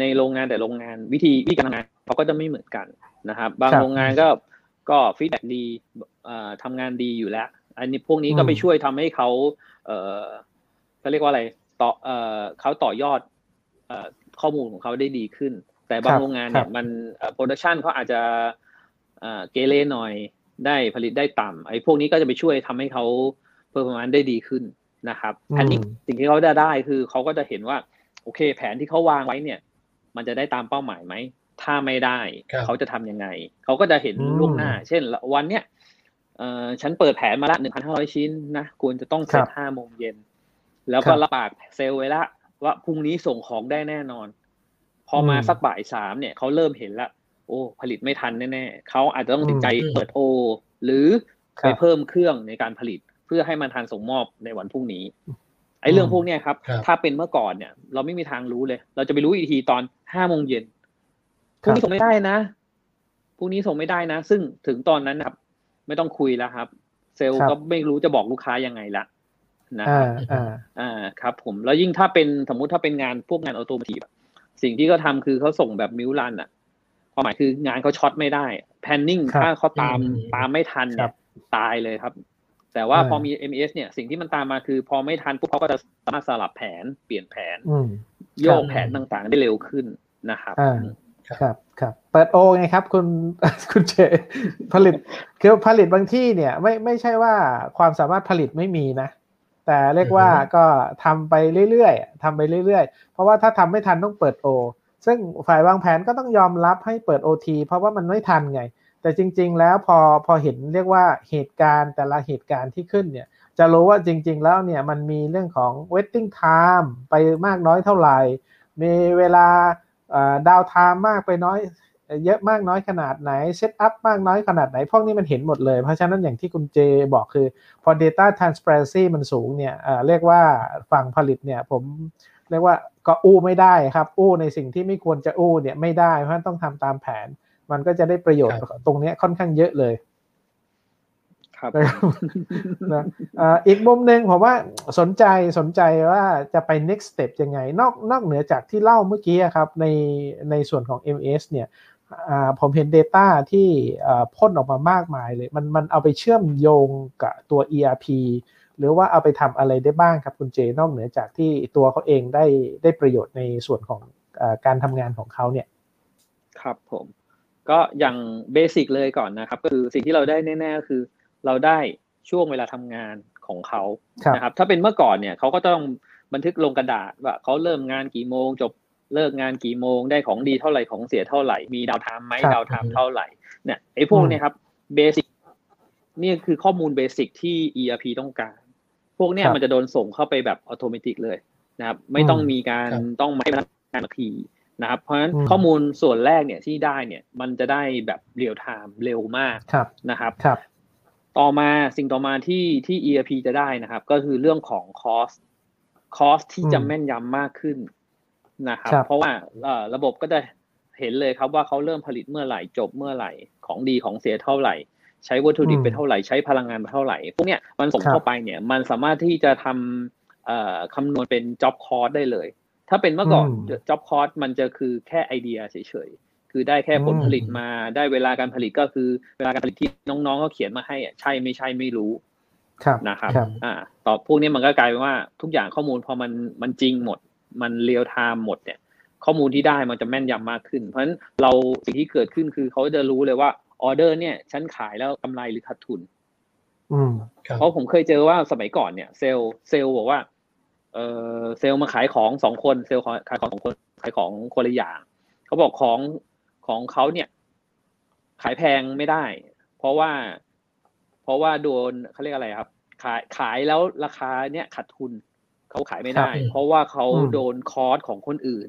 ในโรงงานแต่โรงงานวิธีวิธีการทำงานเขาก็จะไม่เหมือนกันนะครับ บางโรงงานก็ก็ feedback ดีทำงานดีอยู่แล้ว อันนี้พวกนี้ก็ไปช่วยทำให้เขา เออเขาเรียกว่าอะไรต่อเออเขาต่อยอดข้อมูลของเขาได้ดีขึ้น แต่บางโรงงานเนี่ยมัน production เขาอาจจะเกเรหน่อยได้ผลิตได้ต่ำไอ้พวกนี้ก็จะไปช่วยทำให้เขาเพิ่มประมาณได้ดีขึ้นนะครับ อันนี้สิ่งที่เขาจะได้คือเขาก็จะเห็นว่า โอเค แผนที่เขาวางไว้เนี่ย มันจะได้ตามเป้าหมายไหมถ้าไม่ได้เขาจะทํำยังไง เขาก็จะเห็นล่วงหน้า เช่น วันเนี้ยเออฉันเปิดแผนมาละหนึ่งพันห้าร้อยชิ้นนะควรจะต้องเสร็จห้าโมงเย็น แล้วก็ระบากเซลล์ไว้ละว่าพรุ่งนี้ส่งของได้แน่นอน พอมาสักบ่ายสามเนี่ยเขาเริ่มเห็นละ โอ้ ผลิตไม่ทันแน่ๆเขาอาจจะต้องติดใจเปิดโอ หรือไปเพิ่มเครื่องในการผลิตพื่อให้มันทันส่งมอบในวันพรุ่งนี้ไอ้เรื่องพวกเนี้ยครับ ถ้าเป็นเมื่อก่อนเนี่ย เราไม่มีทางรู้เลย เราจะไปรู้อีกทีตอนห้าโมงเย็นพรุ่งนี้ส่งไม่ได้นะพรุ่งนี้ส่งไม่ได้นะ ซึ่งถึงตอนนั้นครับ ไม่ต้องคุยแล้วครับ เซลล์ก็ไม่รู้จะบอกลูกค้ายังไงละ นะครับอ่าครับผมแล้วยิ่งถ้าเป็นสมมุติถ้าเป็นงานพวกงานออโตมทีฟสิ่งที่เขาทาคือเขาส่งแบบมิวลันอะความหมายคืองานเขาช็อตไม่ได้ planning ครับถ้าเขาตามอืมตามไม่ทันครัเนี่ยบตายเลยครับ แต่ว่าอ่าพอมี MES เนี่ยสิ่งที่มันตามมาคือ พอไม่ทันปุ๊บเขาก็จะสามารถสลับแผนเปลี่ยนแผนอืมโยกแผนต่างๆ ได้เร็วขึ้นนะครับอ่าครับครับเปิดโอไงครับ คุณคุณเจผลิตคือผลิตบางที่เนี่ย ไม่ไม่ใช่ว่าความสามารถผลิตไม่มีนะ แต่เรียกว่าอือฮึก็ทำไปเรื่อยๆทำไปเรื่อยๆ เพราะว่าถ้าทำไม่ทันต้องเปิดโอซึ่งฝ่ายวางแผนก็ต้องยอมรับให้เปิดโอทีเพราะว่ามันไม่ทันไง แต่จริง ๆ แล้วพอพอเห็นเรียกว่าเหตุการณ์แต่ละเหตุการณ์ที่ขึ้นเนี่ย จะรู้ว่าจริง ๆ แล้วเนี่ยมันมีเรื่องของ waiting time ไปมากน้อยเท่าไหร่ มีเวลาดาวไทม์มากไปน้อย เยอะมากน้อยขนาดไหนเซตอัพมากน้อยขนาดไหน พวกนี้มันเห็นหมดเลย เพราะฉะนั้นอย่างที่คุณเจบอกคือ พอ Data Transparency มันสูงเนี่ยเอ่อเรียกว่าฝั่งผลิตเนี่ยผมเรียกว่าก็อู้ไม่ได้ครับ อู้ในสิ่งที่ไม่ควรจะอู้เนี่ยไม่ได้เพราะฉะนั้นต้องทำตามแผน มันก็จะได้ประโยชน์ครับตรงเนี้ยค่อนข้างเยอะเลย ครับนะครับนะเอ่ออีกมุมหนึ่งผมว่าสนใจสนใจว่าจะไป next step ยังไง นอกนอกเหนือจากที่เล่าเมื่อกี้อะครับในในส่วนของ MS เนี่ยอ่า ผมเห็น Data ที่อ่าพ่นออกมามากมายเลย มันมันเอาไปเชื่อมโยงกับตัว ERP หรือว่าเอาไปทำอะไรได้บ้างครับคุณเจนอกเหนือจากที่ตัวเขาเองได้ได้ประโยชน์ในส่วนของอาการทำงานของเขาเนี่ย ครับผม ก็อย่างเบสิกเลยก่อนนะครับ ก็คือสิ่งที่เราได้แน่ๆก็คือ เราได้ช่วงเวลาทำงานของเขาครับนะครับ ถ้าเป็นเมื่อก่อนเนี่ยเขาก็ต้องบันทึกลงกระดาษว่าเขาเริ่มงานกี่โมง จบ เลิกงานกี่โมงได้ของดีเท่าไหร่ของเสียเท่าไหร่ มี downtime ไหมครับ downtime เท่าไหร่เนี่ยไอ้พวกเนี้ครับ basic นี่คือข้อมูล basic ที่ ERP ต้องการ พวกเนี้ยครับมันจะโดนส่งเข้าไปแบบอัตโนมัติเลยนะครับ ไม่ต้องมีการครับต้องมาให้พนักงานมาทีนะครับ เพราะฉะนั้นอืมข้อมูลส่วนแรกเนี่ยที่ได้เนี่ย มันจะได้แบบเรียลไทม์เร็วมากครับนะครับครับ ต่อมาสิ่งต่อมาที่ที่ ERP จะได้นะครับ ก็คือเรื่องของ cost cost ที่จะอืมแม่นยำมากขึ้น นะครับครับเพราะว่าเอ่อระบบก็จะเห็นเลยครับว่าเขาเริ่มผลิตเมื่อไหร่จบเมื่อไหร่ของดีของเสียเท่าไหร่ ใช้วัตถุดิบไปเท่าไหร่ใช้พลังงานไปเท่าไหร่พวกเนี้ยมันส่งครับเข้าไปเนี่ยมันสามารถที่จะทำเอ่อคำนวณเป็น job cost ได้เลย ถ้าเป็นเมื่อก่อนอืม job cost มันจะคือแค่ไอเดียเฉยๆ คือได้แค่ผลอืมผลิตมาได้เวลาการผลิตก็คือเวลาการผลิตที่น้องๆเขาเขียนมาให้อะใช่ไม่ใช่ไม่รู้ครับนะครับครับ อ่า ต่อพวกนี้มันก็กลายเป็นว่าทุกอย่างข้อมูลพอมันมันจริงหมด มันเรียลไทม์หมดเนี่ย ข้อมูลที่ได้มันจะแม่นยำมากขึ้น เพราะฉะนั้นเราสิ่งที่เกิดขึ้นคือเขาจะรู้เลยว่าออเดอร์เนี่ยฉันขายแล้วกำไรหรือขาดทุนอืมครับเพราะผมเคยเจอว่าสมัยก่อนเนี่ย sales sales บอกว่า เออเซลล์มาขายของสองคนเซลล์ขายของสองคนขายของคนละอย่างเขาบอกของของเขาเนี่ย ขายแพงไม่ได้ เพราะว่า เพราะว่าโดนเขาเรียกอะไรครับ ขายขายแล้วราคาเนี่ยขาดทุน เขาขายไม่ได้ครับเพราะว่าเขาอืมโดนคอร์สของคนอื่น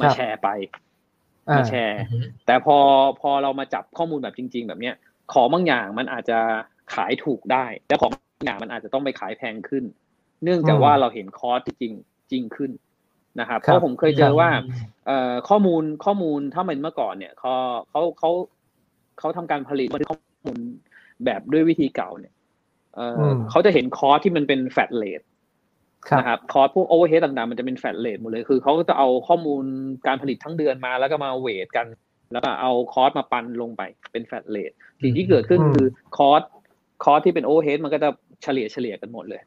มาครับแชร์ไปอ่ามาแชร์ แต่พอพอเรามาจับข้อมูลแบบจริง ๆ แบบเนี้ย ของบางอย่างมันอาจจะขายถูกได้ แต่ของบางอย่างมันอาจจะต้องไปขายแพงขึ้น เนื่องจากอืมว่าเราเห็นคอร์สที่จริงจริงขึ้นนะครับครับเพราะผมเคยเจอว่าครับเอ่อข้อมูลข้อมูลถ้าเป็นเมื่อก่อนเนี่ยเขาเขาเขาเขาทำการผลิตบันทึกข้อมูลแบบด้วยวิธีเก่าเนี่ยเอ่ออมเขาจะเห็น cost ที่มันเป็น flat rate ครับ นะครับ cost พวก overhead ต่างๆ มันจะเป็น flat rate หมดเลย คือเขาก็จะเอาข้อมูลการผลิตทั้งเดือนมาแล้วก็มา weight กัน แล้วก็เอา cost มาปันลงไปเป็น flat rate สิ่งที่เกิดขึ้นอืมคือ cost cost ที่เป็น overhead มันก็จะเฉลี่ยเฉลี่ยกันหมดเลย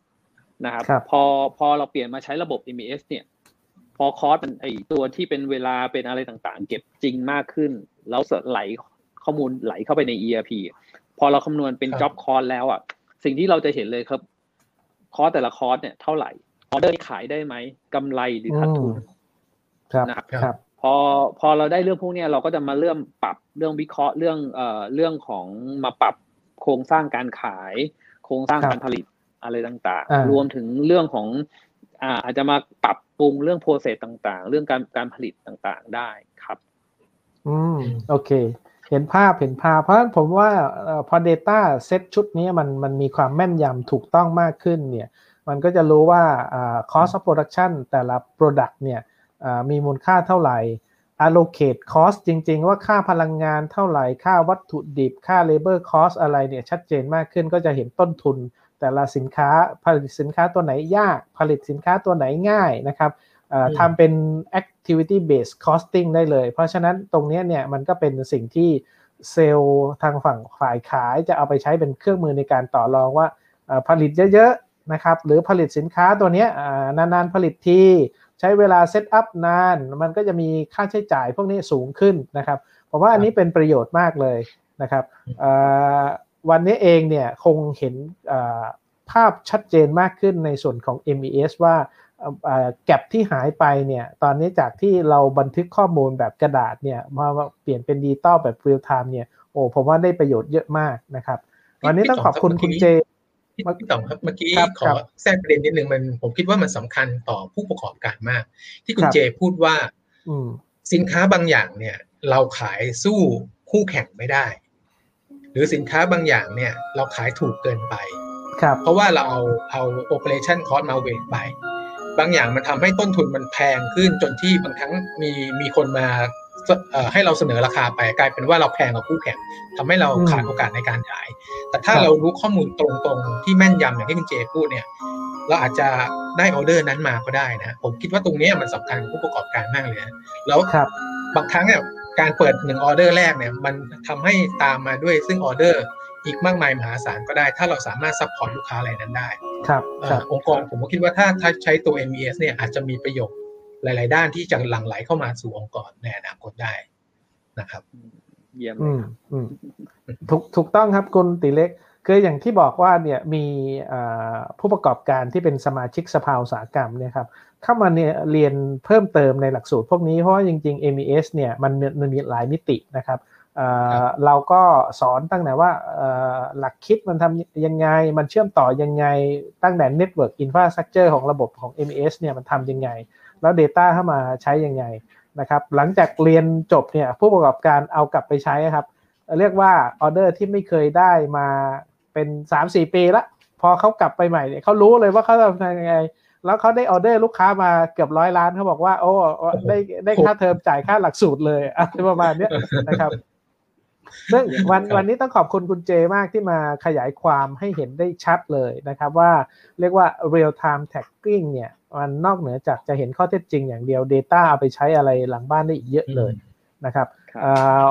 นะครับครับพอพอเราเปลี่ยนมาใช้ระบบ MES เนี่ย พอคอร์สมันไอตัวที่เป็นเวลาเป็นอะไรต่างๆ เก็บจริงมากขึ้น แล้วไหลข้อมูลไหลเข้าไปใน ERP พอเราคำนวณเป็นครับ job cost แล้วอะสิ่งที่เราจะเห็นเลยครับ คอร์สแต่ละคอร์สเนี่ยเท่าไหร่ออเดอร์ขายได้ไหมกำไรหรือขาดทุนครับนะครับครับ พอพอเราได้เรื่องพวกเนี้ยเราก็จะมาเริ่มปรับเรื่องวิเคราะห์เรื่องเอ่อเรื่องของมาปรับโครงสร้างการขาย โครงสร้างครับการผลิตอะไรต่างอ่าๆรวมถึงเรื่องของอ่าอาจจะมาปรับปรุงเรื่องโปรเซสต่างๆ เรื่องการการผลิตต่างๆได้ครับ อืมโอเค เห็นภาพเห็นภาพ เพราะฉะนั้นผมว่าเอ่อพอ Data เซตชุดนี้มันมันมีความแม่นยำถูกต้องมากขึ้นเนี่ยมันก็จะรู้ว่าคอ่า cost of production แต่ละ product เนี่ยมีมูลค่าเท่าไหร่ allocate cost จริง ๆ ว่าค่าพลังงานเท่าไหร่ ค่าวัตถุดิบ ค่า labor cost อะไรเนี่ยชัดเจนมากขึ้นก็จะเห็นต้นทุน แต่ละสินค้าผลิตสินค้าตัวไหนยาก ผลิตสินค้าตัวไหนง่ายนะครับ ทำเป็น activity based costing ได้เลย เพราะฉะนั้นตรงนี้เนี่ยมันก็เป็นสิ่งที่เซลล์ทางฝั่งฝ่ายขายจะเอาไปใช้เป็นเครื่องมือในการต่อรองว่าผลิตเยอะๆนะครับหรือผลิตสินค้าตัวนี้นานๆผลิตทีใช้เวลา set up นาน มันก็จะมีค่าใช้จ่ายพวกนี้สูงขึ้นนะครับผมว่าอันนี้เป็นประโยชน์มากเลยนะครับวันนี้เองเนี่ยคงเห็นภาพชัดเจนมากขึ้นในส่วนของ MES ว่า gap ที่หายไปเนี่ยตอนนี้จากที่เราบันทึกข้อมูลแบบกระดาษเนี่ยมาเปลี่ยนเป็นดิจิตอลแบบเรียลไทม์เนี่ยโอ้ผมว่าได้ประโยชน์เยอะมากนะครับ วันนี้ต้องขอบคุณคุณเจพี่ต่อครับเมื่อกี้ขอแทรกประเด็นนิดนึงมันผมคิดว่ามันสำคัญต่อผู้ประกอบการมาก ที่คุณเจพูดว่าสินค้าบางอย่างเนี่ย เราขายสู้คู่แข่งไม่ได้ หรือสินค้าบางอย่างเนี่ย เราขายถูกเกินไปเพราะว่าเราเอาเอา operation cost มาเวทไป บางอย่างมันทำให้ต้นทุนมันแพงขึ้นจนที่บางครั้งมีมีคนมาให้เราเสนอราคาไปกลายเป็นว่าเราแพงกว่าคู่แข่งทำให้เราขาดโอกาสในการขาย แต่ถ้าเรารู้ข้อมูลตรงๆ ที่แม่นยำอย่างที่คุณเจพูดเนี่ย เราอาจจะได้ออเดอร์นั้นมาก็ได้นะ ผมคิดว่าตรงนี้มันสำคัญกับผู้ประกอบการมากเลยนะแล้วบางครั้งเนี่ยการเปิดหนึ่งออเดอร์แรกเนี่ย มันทำให้ตามมาด้วยซึ่งออเดอร์ อีกมากมายมหาศาลก็ได้ ถ้าเราสามารถ support ลูกค้ารายนั้นได้ ครับองค์กรผมก็คิดว่าถ้าถ้าใช้ตัว MES เนี่ยอาจจะมีประโยชน์หลาย ๆ ด้านที่จะหลั่งไหลเข้ามาสู่องค์กรในอนาคตได้นะครับเยี่ยมเลยถูกถูกต้องครับคุณติเล็ก คืออย่างที่บอกว่าเนี่ยมีผู้ประกอบการที่เป็นสมาชิกสภาอุตสาหกรรมเนี่ยครับเข้ามาเนี่ยเรียนเพิ่มเติมในหลักสูตรพวกนี้เพราะว่าจริง ๆ MES เนี่ยมันมันมีหลายมิตินะครับ เราก็สอนตั้งแต่ว่าหลักคิดมันทำยังไง มันเชื่อมต่อยังไง ตั้งแต่ Network Infrastructure ของระบบของ MES เนี่ยมันทำยังไง แล้ว Data เข้ามาใช้ยังไงนะครับหลังจากเรียนจบเนี่ยผู้ประกอบการเอากลับไปใช้ครับ เรียกว่าออเดอร์ที่ไม่เคยได้มาเป็น 3-4 ปีละพอเขากลับไปใหม่เนี่ยเขารู้เลยว่าเขาทำยังไง แล้วเขาได้ออเดอร์ลูกค้ามาเกือบร้อยล้านเขาบอกว่า โอ้ได้ได้ค่าเทอมจ่ายค่าหลักสูตรเลยอะไรประมาณนี้นะครับ ซึ่งวันวันนี้ต้องขอบคุณคุณเจมากที่มาขยายความให้เห็นได้ชัดเลยนะครับว่าเรียกว่า real time tagging เนี่ยมันนอกเหนือจากจะเห็นข้อเท็จจริงอย่างเดียว Data เอาไปใช้อะไรหลังบ้านได้อีกเยอะเลยนะครับ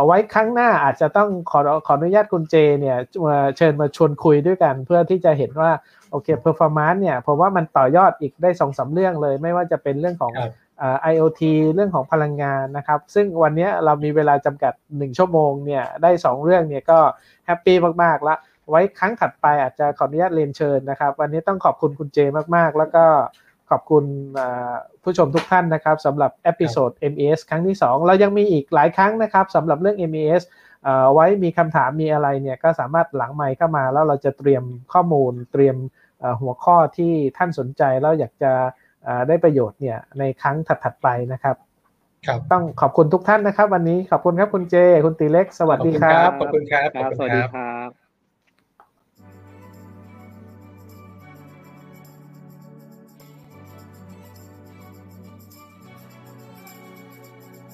ไว้ครั้งหน้าอาจจะต้องขอขออนุญาตคุณเจเนี่ยมาเชิญมาชวนคุยด้วยกัน เพื่อที่จะเห็นว่าโอเค performance เนี่ยผมว่ามันต่อยอดอีกได้สองสาเรื่องเลย ไม่ว่าจะเป็นเรื่องของ IoT เรื่องของพลังงานนะครับ ซึ่งวันนี้เรามีเวลาจำกัด 1 ชั่วโมงเนี่ยได้ 2 เรื่องเนี่ยก็happy มาก ๆ ละ ไว้ครั้งถัดไปอาจจะขออนุญาตเรียนเชิญนะครับ วันนี้ต้องขอบคุณคุณเจมาก ๆ แล้วก็ขอบคุณผู้ชมทุกท่านนะครับสำหรับ episode MES ครั้งที่ 2 เรายังมีอีกหลายครั้งนะครับสำหรับเรื่อง MES ไว้มีคำถามมีอะไรเนี่ยก็สามารถหลังไมค์เข้ามาแล้วเราจะเตรียมข้อมูลเตรียมหัวข้อที่ท่านสนใจแล้วอยากจะ ได้ประโยชน์เนี่ยในครั้งถัดๆไปนะครับครับต้องขอบคุณทุกท่านนะครับ วันนี้ขอบคุณครับคุณเจ คุณตีเล็ก สวัสดีครับ ขอบคุณครับ สวัสดีครับ